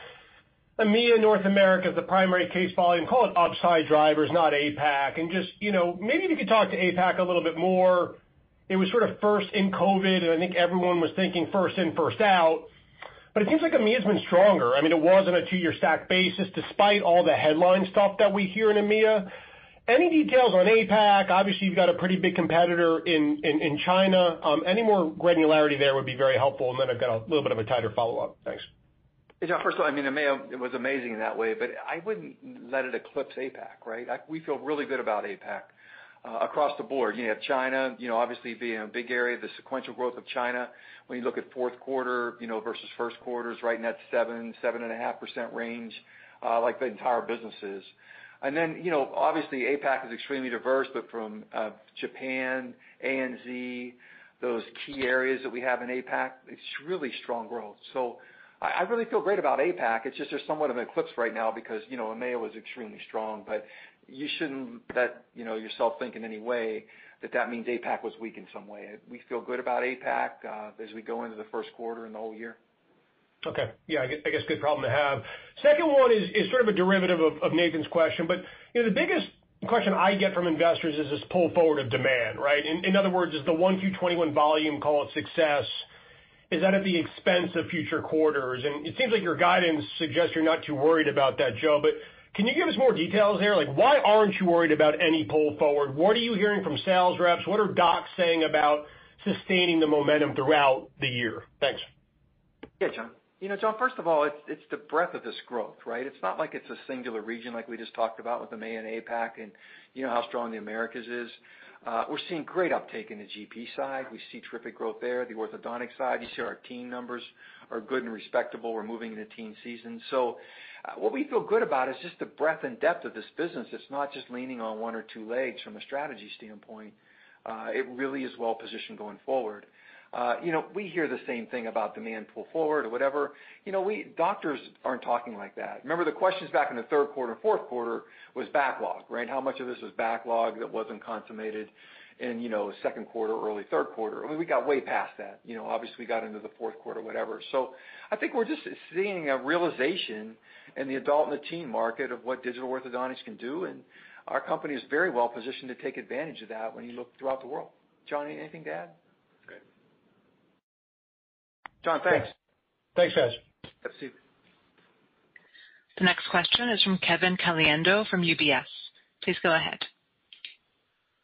EMEA, North America as the primary case volume. Call it upside drivers, not APAC. And just you know, maybe if you could talk to APAC a little bit more. It was sort of first in COVID, and I think everyone was thinking first in, first out. But it seems like EMEA's been stronger. I mean it was on a two-year stack basis, despite all the headline stuff that we hear in EMEA. Any details on APAC? Obviously, you've got a pretty big competitor in in China. Um, any more granularity there would be very helpful. And then I've got a little bit of a tighter follow-up. Thanks. Jon. First of all, I mean EMEA, it was amazing in that way, but I wouldn't let it eclipse APAC, right? We feel really good about APAC uh, across the board. You have China, you know, obviously being a big area, the sequential growth of China. When you look at fourth quarter you know, versus first quarter is right in that 7%-7.5% range, uh, like the entire business is. And then, you know, obviously APAC is extremely diverse, but from uh, Japan, ANZ, those key areas that we have in APAC, it's really strong growth. I really feel great about APAC. It's just there's somewhat of an eclipse right now because you know, EMEA was extremely strong. But you shouldn't let you know, yourself think in any way that that means APAC was weak in some way. We feel good about APAC uh, as we go into the first quarter and the whole year. Okay. Yeah, I guess good problem to have. Second one is sort of a derivative of Nathan's question. But you know, the biggest question I get from investors is this pull forward of demand, right? In other words, is the 1Q 2021 volume, call it success, is that at the expense of future quarters? And it seems like your guidance suggests you're not too worried about that, Joe, but can you give us more details there? Like, why aren't you worried about any pull forward? What are you hearing from sales reps? What are docs saying about sustaining the momentum throughout the year? Thanks. Yeah, John. John, first of all, it's the breadth of this growth, right? It's not like it's a singular region like we just talked about with the EMEA and APAC and you know how strong the Americas is. We're seeing great uptake in the GP side. We see terrific growth there. The orthodontic side, you see our teen numbers are good and respectable. We're moving into teen season. So what we feel good about is just the breadth and depth of this business. It's not just leaning on one or two legs from a strategy standpoint. Uh it really is well-positioned going forward. Uh, we hear the same thing about demand pull forward or whatever. You know, we doctors aren't talking like that. Remember the questions back in the third quarter, and fourth quarter was backlog, right? How much of this was backlog that wasn't consummated in second quarter, early third quarter? I mean, we got way past that. You know, obviously, we got into the fourth quarter, whatever. So I think we're just seeing a realization in the adult and the teen market of what digital orthodontics can do, and our company is very well positioned to take advantage of that when you look throughout the world. John, anything to add? Good. Jon, thanks. Thanks, guys. Have a seat. The next question is from Kevin Caliendo from UBS. Please go ahead.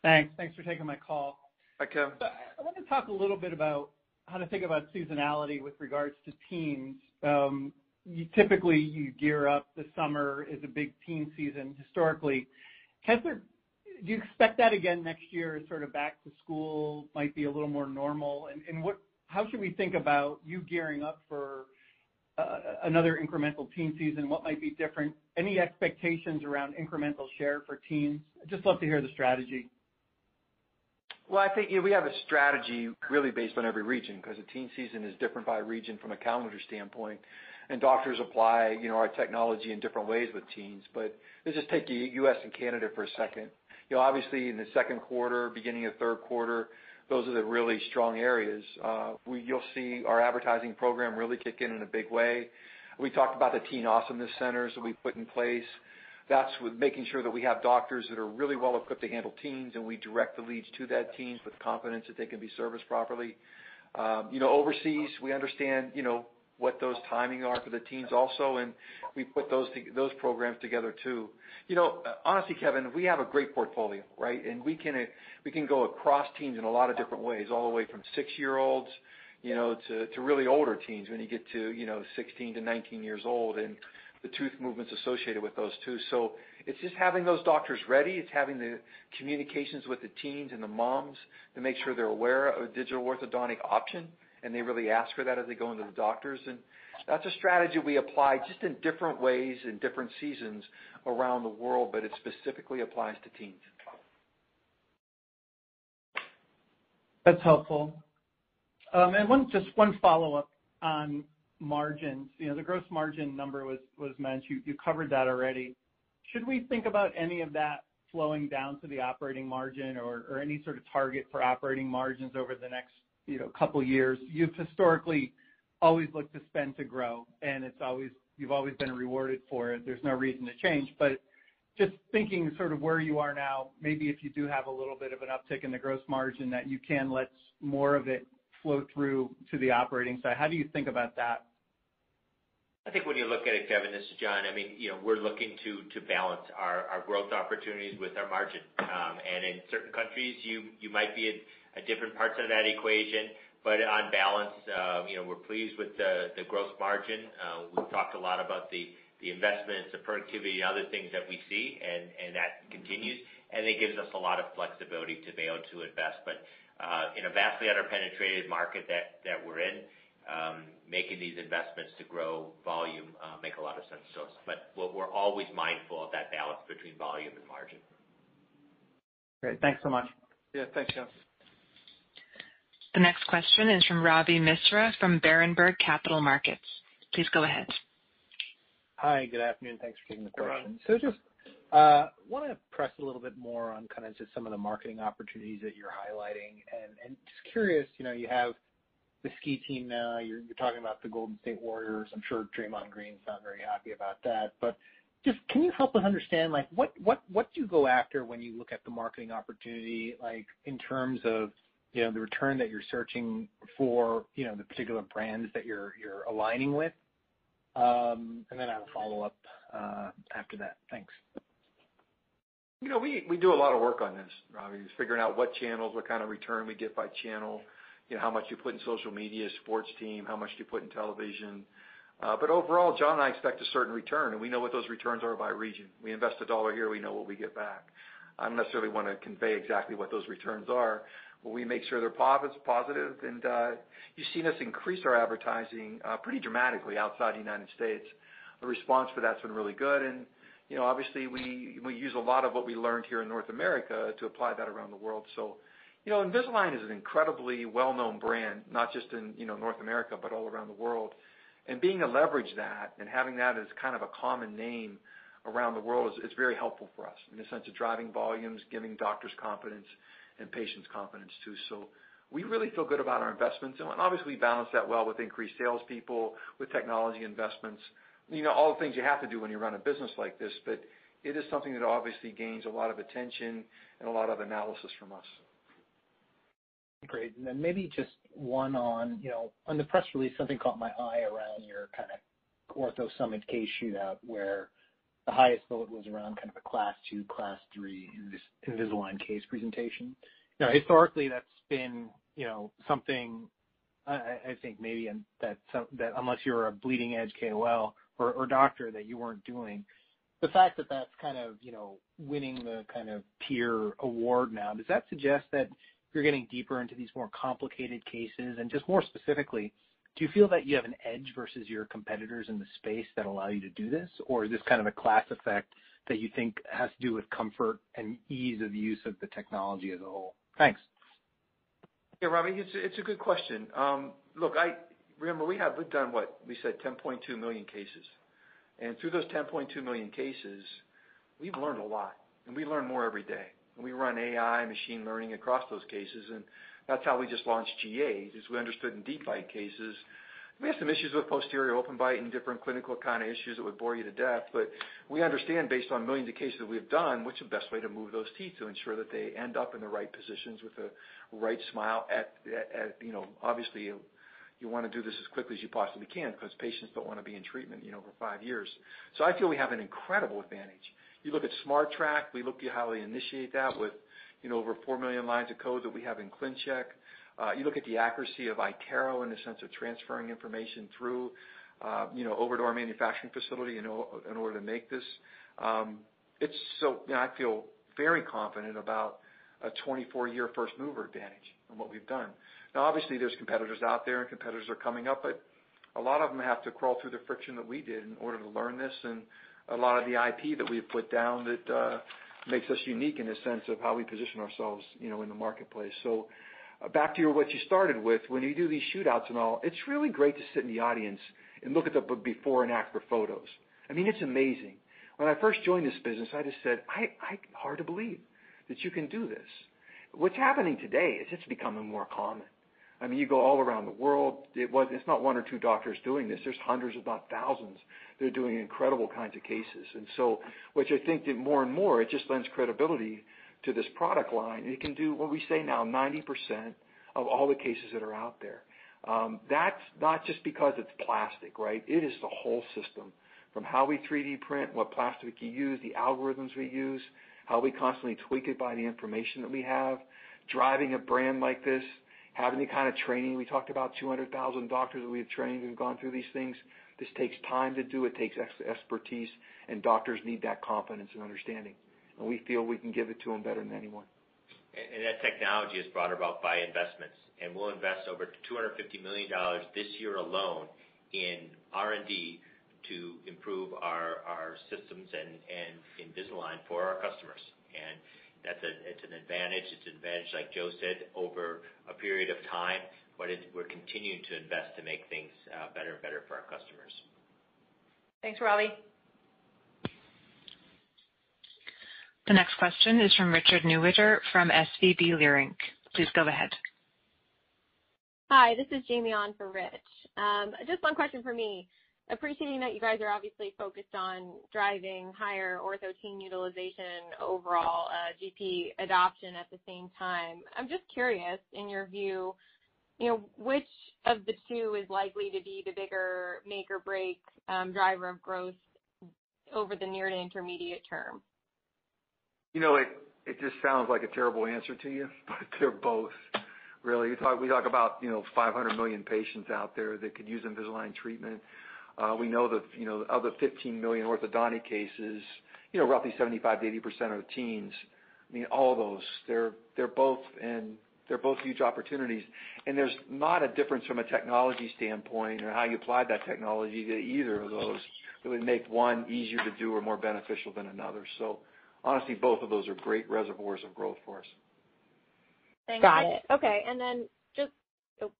Thanks. Thanks for taking my call. Hi, Kevin. I want to talk a little bit about how to think about seasonality with regards to teens. Um, typically, you gear up, the summer is a big teen season historically. Do you expect that again next year, sort of back to school might be a little more normal? How should we think about you gearing up for uh, another incremental teen season? What might be different? Any expectations around incremental share for teens? I'd just love to hear the strategy. Well, I think we have a strategy really based on every region because the teen season is different by region from a calendar standpoint, and doctors apply our technology in different ways with teens. But let's just take the U.S. and Canada for a second. You know, Obviously, in the second quarter, beginning of third quarter, those are the really strong areas. You'll see our advertising program really kick in in a big way. We talked about the Teen Awesomeness Centers that we put in place. That's with making sure that we have doctors that are really well equipped to handle teens, and we direct the leads to that teens with confidence that they can be serviced properly. You know, overseas, we understand what those timing are for the teens also, and we put those those programs together, too. You know, honestly, Kevin, we have a great portfolio, right? And we can we can go across teens in a lot of different ways, all the way from six-year-olds you know, to really older teens when you get to 16 to 19 years old, and the tooth movements associated with those, too. So it's just having those doctors ready. It's having the communications with the teens and the moms to make sure they're aware of a digital orthodontic option, and they really ask for that as they go into the doctors. And that's a strategy we apply just in different ways in different seasons around the world, but it specifically applies to teens. That's helpful. Um, and just one follow-up on margins. You know, the gross margin number was mentioned. You covered that already. should we think about any of that flowing down to the operating margin or any sort of target for operating margins over the next couple years? You've historically always looked to spend to grow, and it's always you've always been rewarded for it. There's no reason to change. But just thinking sort of where you are now, maybe if you do have a little bit of an uptick in the gross margin, that you can let more of it flow through to the operating side. How do you think about that? I think when you look at it, Kevin, this is John, I mean, you know, we're looking to balance our growth opportunities with our margin. Um and in certain countries, you you might be different parts of that equation. But on balance, uh, you know, we're pleased with the gross margin. We've talked a lot about the investments, the productivity, and other things that we see, and that continues, and it gives us a lot of flexibility to be able to invest. But uh in a vastly under-penetrated market that we're in, making these investments to grow volume make a lot of sense to us. But We're always mindful of that balance between volume and margin. Great. Thanks so much. Yeah. Thanks, Jeff. The next question is from Ravi Misra from Berenberg Capital Markets. Please go ahead. Hi, good afternoon. Thanks for taking the question. Hi, Ravi. Just uh, want to press a little bit more on kind of just some of the marketing opportunities that you're highlighting. And just curious, you know, you have the ski team now, you're talking about the Golden State Warriors. I'm sure Draymond Green's not very happy about that. But just can you help us understand, like what what what do you go after when you look at the marketing opportunity, like in terms of the return that you're searching for you know, the particular brands that you're you're aligning with? Um, and then I have a follow-up uh, after that. Thanks. You know, we do a lot of work on this, Ravi. Figuring out what channels, what kind of return we get by channel, you know, how much you put in social media, sports team, how much do you put in television. Uh, but overall, John and I expect a certain return, and we know what those returns are by region. We invest $1 here, we know what we get back. I don't necessarily want to convey exactly what those returns are, but we make sure they're positive. Uh, you've seen us increase our advertising uh, pretty dramatically outside the United States. The response for that's been really good. And you know obviously, we we use a lot of what we learned here in North America to apply that around the world. So, you know, Invisalign is an incredibly well-known brand, not just in you know, North America, but all around the world. And being able to leverage that and having that as kind of a common name around the world is very helpful for us in the sense of driving volumes, giving doctors confidence, and patients confidence, too. So we really feel good about our investments. And obviously, we balance that well with increased salespeople, with technology investments, You know, all the things you have to do when you run a business like this. But it is something that obviously gains a lot of attention and a lot of analysis from us. Great. And then maybe just one on you know, on the press release, something caught my eye around your kind of Ortho Summit case shootout, where the highest vote was around kind of a Class II, Class III Invisalign case presentation. Now historically, that's been you know, something, I think maybe that that unless you're a bleeding-edge KOL or doctor, that you weren't doing. The fact that that's kind of you know, winning the kind of peer award now, does that suggest that you're getting deeper into these more complicated cases? And just more specifically, do you feel that you have an edge versus your competitors in the space that allow you to do this? Or is this kind of a class effect that you think has to do with comfort and ease of use of the technology as a whole? Thanks. Yeah, Robbie, it's a good question. Um, look, I remember, we've done what? We said 10.2 million cases. And through those 10.2 million cases, we've learned a lot, and we learn more every day. And we run AI machine learning across those cases, and that's how we just launched G8, is we understood in deep bite cases, we have some issues with posterior open bite and different clinical kind of issues that would bore you to death. But we understand based on millions of cases that we've done, what's the best way to move those teeth to ensure that they end up in the right positions with the right smile. At at at you know, obviously, you want to do this as quickly as you possibly can because patients don't want to be in treatment for five years. So I feel we have an incredible advantage. You look at SmartTrack, we look at how we initiate that with over 4 million lines of code that we have in ClinCheck. You look at the accuracy of iTero in the sense of transferring information through uh you know over to our manufacturing facility in order to make this. Um I feel very confident about a 24-year first-mover advantage in what we've done. Now, obviously, there's competitors out there, and competitors are coming up, but a lot of them have to crawl through the friction that we did in order to learn this, and a lot of the IP that we've put down that makes us unique in the sense of how we position ourselves you know, in the marketplace. So uh, back to what you started with, when you do these shootouts and all, it's really great to sit in the audience and look at the before and after photos. I mean it's amazing. When I first joined this business, I just said, I, I "Hard to believe that you can do this." What's happening today is it's becoming more common. I mean you go all around the world, it's not one or two doctors doing this. There's hundreds, if not thousands, that are doing incredible kinds of cases. And so which I think that more and more, it just lends credibility to this product line. It can do, what we say now, 90% of all the cases that are out there. Um, that's not just because it's plastic, right? It is the whole system. From how we 3D print, what plastic we use, the algorithms we use, how we constantly tweak it by the information that we have, driving a brand like this, having the kind of training. We talked about 200,000 doctors that we have trained who've gone through these things. This takes time to do. It takes expertise, and doctors need that confidence and understanding. And we feel we can give it to them better than anyone. And that technology is brought about by investments. And we'll invest over $250 million this year alone in R&D to improve our systems and Invisalign for our customers. That's a it's an advantage. It's an advantage, like Joe said, over a period of time, but we're continuing to invest to make things uh, better and better for our customers. Thanks, Ravi. The next question is from Richard Newitter from SVB Leerink. Please go ahead. Hi, this is Jamie on for Rich. Um, just one question for me. Appreciating that you guys are obviously focused on driving higher ortho teen utilization, overall uh, GP adoption at the same time. I'm just curious, in your view, you know, which of the two is likely to be the bigger make or break um, driver of growth over the near to intermediate term? You know, it just sounds like a terrible answer to you, but they're both, really. We talk about 500 million patients out there that could use Invisalign treatment. Uh, we know that you know, of the 15 million orthodontic cases, you know, roughly 75%-80% are teens. I mean all of those, they're they're both and they're both huge opportunities. And there's not a difference from a technology standpoint or how you apply that technology to either of those that would make one easier to do or more beneficial than another. So, honestly, both of those are great reservoirs of growth for us. Thanks. Got it. Okay. And then just. Oh,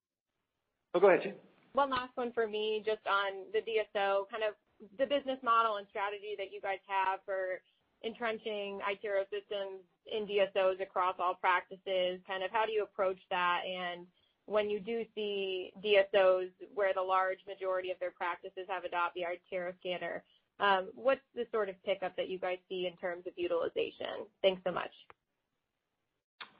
oh go ahead, Jamie. One last one for me, just on the DSO, kind of the business model and strategy that you guys have for entrenching iTero systems in DSOs across all practices. Kind of how do you approach that? And when you do see DSOs where the large majority of their practices have adopted the iTero scanner, um, what's the sort of pickup that you guys see in terms of utilization? Thanks so much.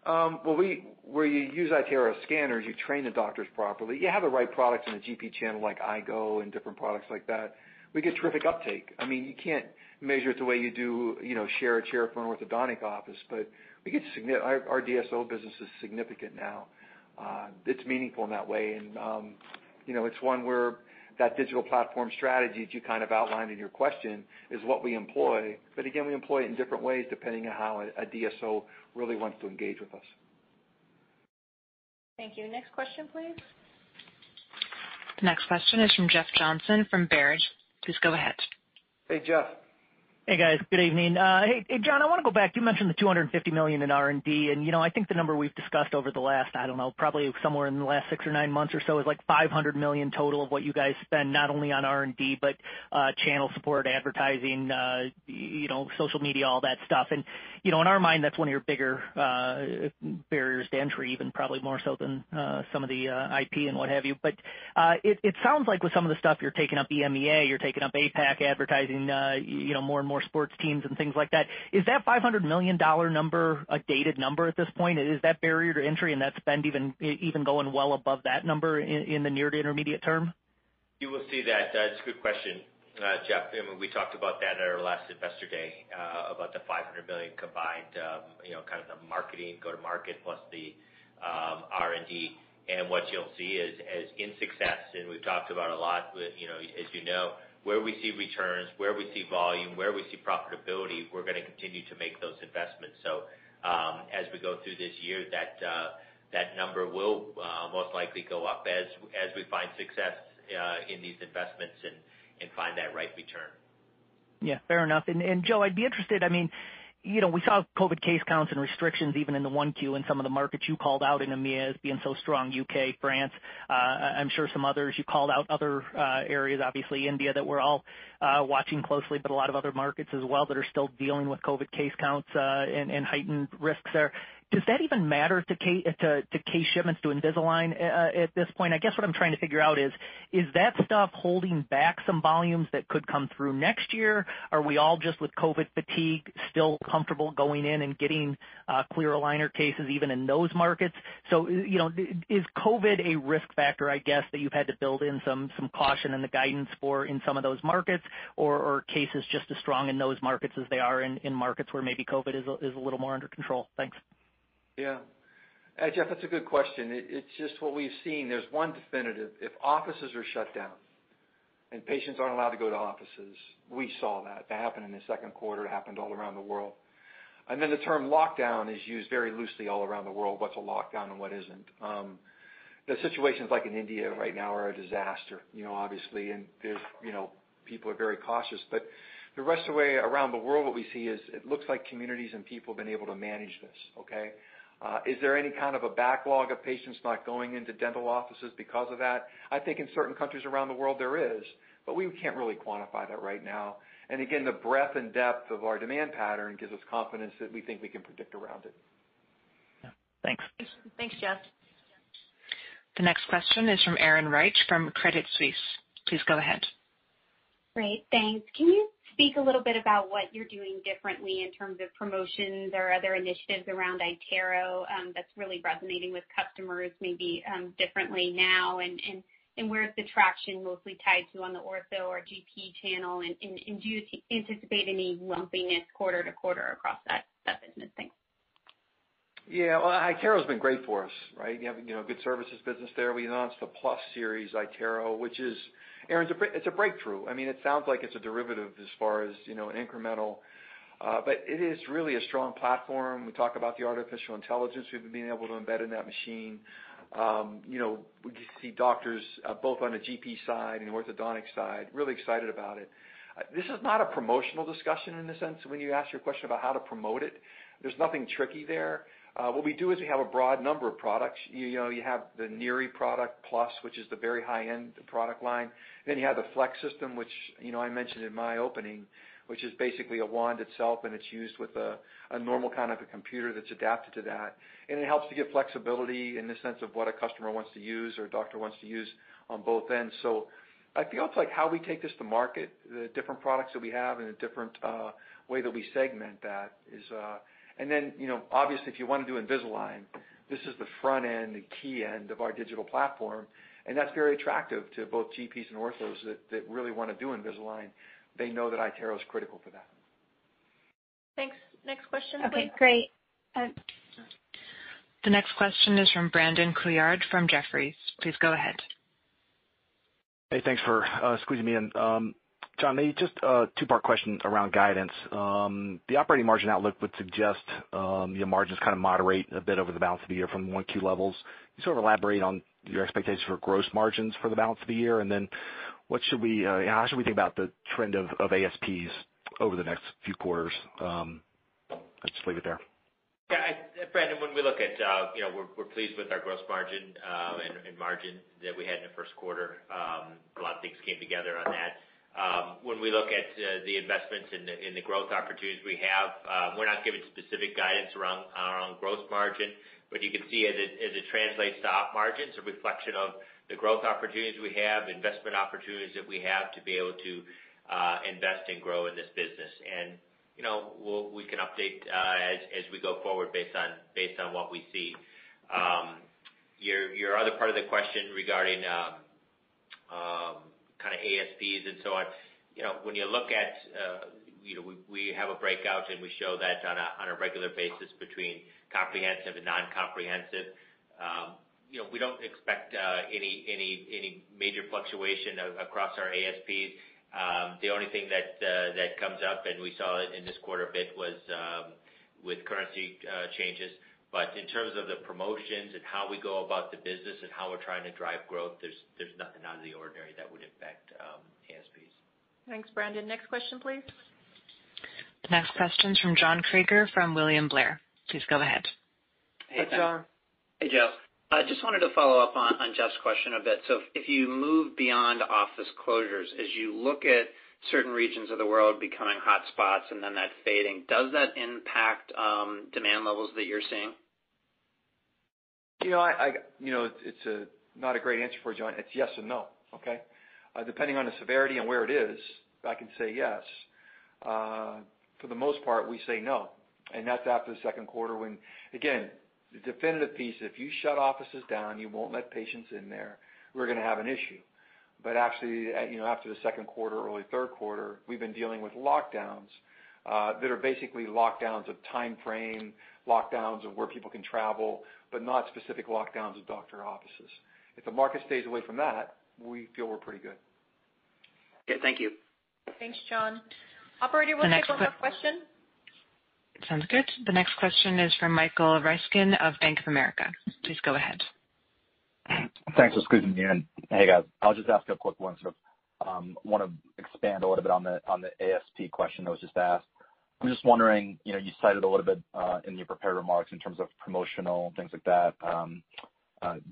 Well, we where you use iTero scanners, you train the doctors properly. You have the right products in the GP channel like iGo and different products like that. We get terrific uptake. I mean you can't measure it the way you do you know, share a chair for an orthodontic office, but we get signi our DSO business is significant now. Uh it's meaningful in that way, and um you know it's one where that digital platform strategy that you kind of outlined in your question is what we employ. But again, we employ it in different ways depending on how a DSO really wants to engage with us. Thank you. Next question, please. The next question is from Jeff Johnson from Baird. Please go ahead. Hey, Jeff. Hey, guys. Good evening. Hey, John, I want to go back. You mentioned the 250 million in R&D, and you know, I think the number we've discussed over the last, I don't know, probably somewhere in the last six or nine months or so is like 500 million total of what you guys spend, not only on R&D, but channel support, advertising, uh you know, social media, all that stuff. And you know, in our mind, that's one of your bigger barriers to entry, even probably more so than some of the IP and what have you. But uh it sounds like with some of the stuff you're taking up EMEA, you're taking up APAC advertising, uh you know, more and more sports teams and things like that. Is that $500 million number a dated number at this point? Is that barrier to entry and that spend even even going well above that number in the near to intermediate term? You will see that. Uh, That's a good question, uh, Jeff. I mean we talked about that at our last Investor Day, uh, about the 500 million combined, um, kind of the marketing go-to-market plus the um, R&D. And what you'll see is in success, and we've talked about a lot, you know as you know, where we see returns, where we see volume, where we see profitability, we're going to continue to make those investments. So um as we go through this year, that uh that number will most likely go up as as we find success in these investments and and find that right return. Yeah, fair enough. And Joe, I'd be interested, You know, we saw COVID case counts and restrictions even in the 1Q in some of the markets you called out in EMEA as being so strong, U.K., France. Uh, I'm sure some others, you called out other uh, areas, obviously India, that we're all uh, watching closely, but a lot of other markets as well that are still dealing with COVID case counts uh and heightened risks there. Does that even matter to to case shipments to Invisalign uh, uh, at this point? I guess what I'm trying to figure out is is that stuff holding back some volumes that could come through next year? Are we all just with COVID fatigue, still comfortable going in and getting uh, clear aligner cases even in those markets? So you know, is COVID a risk factor, I guess, that you've had to build in some some caution in the guidance for in some of those markets? Or are cases just as strong in those markets as they are in markets where maybe COVID is a little more under control? Thanks. Yeah. Uh, Jeff, that's a good question. It's just what we've seen. There's one definitive. If offices are shut down and patients aren't allowed to go to offices, we saw that. That happened in the second quarter. It happened all around the world. And then the term lockdown is used very loosely all around the world, what's a lockdown and what isn't. Um, the situations like in India right now are a disaster, you know, obviously, and there's you know, people are very cautious. But the rest of the way around the world, what we see is it looks like communities and people have been able to manage this, okay? Uh, is there any kind of a backlog of patients not going into dental offices because of that? I think in certain countries around the world there is, but we can't really quantify that right now. And again, the breadth and depth of our demand pattern gives us confidence that we think we can predict around it. Yeah. Thanks. Thanks, Jeff. The next question is from Erin Wright from Credit Suisse. Please go ahead. Great. Thanks. Can you speak a little bit about what you're doing differently in terms of promotions or other initiatives around iTero um, that's really resonating with customers maybe um, differently now? And Where is the traction mostly tied to on the ortho or GP channel? And do you anticipate any lumpiness quarter to quarter across that that business? Thanks. Yeah. Well, iTero's been great for us, right? You have good services business there. We announced the Plus series iTero, which is, Erin, it's a breakthrough. I mean it sounds like it's a derivative as far as you know, an incremental, uh, but it is really a strong platform. We talk about the artificial intelligence we've been able to embed in that machine. Um, you know, we see doctors uh, both on the GP side and orthodontic side, really excited about it. Uh, this is not a promotional discussion in the sense when you ask your question about how to promote it. There's nothing tricky there. Uh, what we do is we have a broad number of products. You you know, you have the NIRI product Plus, which is the very high-end product line. Then you have the Flex system, which you know I mentioned in my opening, which is basically a wand itself, and it's used with a normal kind of a computer that's adapted to that. And it helps to give flexibility in the sense of what a customer wants to use or a doctor wants to use on both ends. So I feel it's like how we take this to market, the different products that we have and the different uh, way that we segment that is. Uh, Obviously, if you want to do Invisalign, this is the front end, the key end of our digital platform, and that's very attractive to both GPs and orthos that really want to do Invisalign. They know that iTero is critical for that. Thanks. Next question, please. Okay, great. Uh, the next question is from Brandon Couillard from Jefferies. Please go ahead. Hey, thanks for uh, squeezing me in. Um, John, maybe just a two-part question around guidance. Um, the operating margin outlook would suggest um, your margins kind of moderate a bit over the balance of the year from 1Q levels. Can you sort of elaborate on your expectations for gross margins for the balance of the year? And then uh how should we think about the trend of ASPs over the next few quarters? Um, I'll just leave it there. Yeah. Brandon, when we look at, uh we're pleased with our gross margin uh, and margin that we had in the first quarter. A lot of things came together on that. Um, when we look at uh, the investments in the growth opportunities we have, um, we're not giving specific guidance uh, around gross margin, but you can see as it translates to op margins, a reflection of the growth opportunities we have, investment opportunities that we have to be able to uh, invest and grow in this business. And you know, We can update as we go forward based on based on what we see. Um your your other part of the question regarding um, kind of ASPs and so on. You know, when you look at, uh you know we have a breakout, and we show that on a regular basis between comprehensive and non-comprehensive. Um you know we don't expect uh any any any major fluctuation across our ASPs. The only thing that that comes up, and we saw it in this quarter a bit, was with currency changes. But in terms of the promotions and how we go about the business and how we're trying to drive growth, there's nothing out of the ordinary that would impact um, ASPs. Thanks, Brandon. Next question, please. The Next question's from John Kreger from William Blair. Please go ahead. Hey, John. Hey, Joe. I just wanted to follow up on Jeff's question a bit. So if you move beyond office closures, as you look at certain regions of the world becoming hotspots and then that fading, does that impact um, demand levels that you're seeing? It's it's uh not a great answer for you, John. It's yes and no. Okay? Depending on the severity and where it is, I can say yes. For the most part, we say no, and that's after the second quarter when, again, the definitive piece, if you shut offices down, you won't let patients in there, we're going to have an issue. But actually, uh you know, after the second quarter, early third quarter, we've been dealing with lockdowns that are basically lockdowns of timeframe, lockdowns of where people can travel, but not specific lockdowns of doctor offices. If the market stays away from that, we feel we're pretty good. Okay. Thank you. Thanks, John. Operator, we'll take one more question. Sounds good. The next question is from Michael Ryskin of Bank of America. Please go ahead. Thanks for squeezing me in. Hey, guys. I'll just ask a quick one. Sort of um, want to expand a little bit on the on the ASP question that was just asked. I'm just wondering, you know, you cited a little bit in your prepared remarks in terms of promotional, things like that,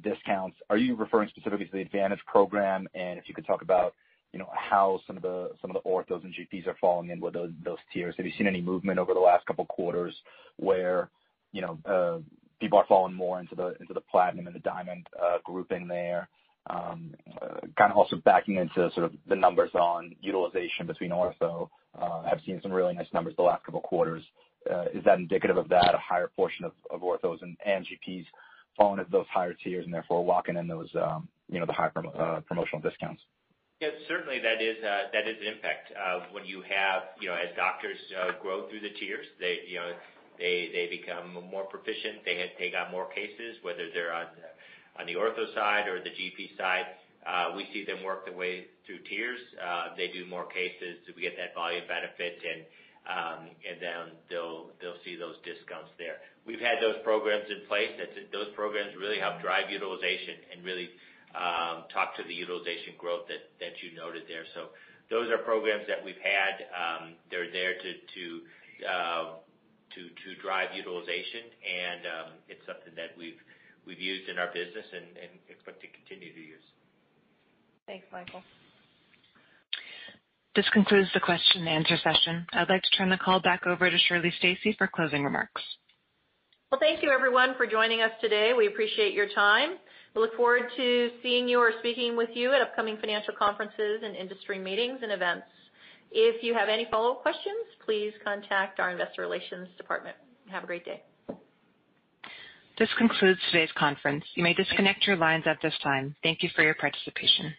discounts. Are you referring specifically to the Advantage program? And if you could talk about you know how some of the some of the orthos and GPs are falling in with those tiers. Have you seen any movement over the last couple quarters where you know, uh people are falling more into the into the Platinum and the Diamond uh grouping there? Um, uh, kind of also backing into sort of the numbers on utilization between ortho. Uh, I've seen some really nice numbers the last couple of quarters. Uh, is that indicative of that, a higher portion of orthos and GPs falling into those higher tiers and therefore locking in those, um, you know, the high promotional discounts? Yes, certainly that is that is an impact. When you have, you know, as doctors grow through the tiers, they you know, they they become more proficient. They on more cases, whether they're on the ortho side or the GP side. Uh, we see them work their way through tiers. Uh, they do more cases. We get that volume benefit, and um, then they'll see those discounts there. We've had those programs in place. Those programs really help drive utilization and really um, talk to the utilization growth that you noted there. So those are programs that we've had. Um, they're there to uh to drive utilization, and it's something that we've used in our business and expect to continue to use. Thanks, Michael. This concludes the question and answer session. I'd like to turn the call back over to Shirley Stacy for closing remarks. Well, thank you everyone for joining us today. We appreciate your time. We look forward to seeing you or speaking with you at upcoming financial conferences and industry meetings and events. If you have any follow-up questions, please contact our investor relations department. Have a great day. This concludes today's conference. You may disconnect your lines at this time. Thank you for your participation.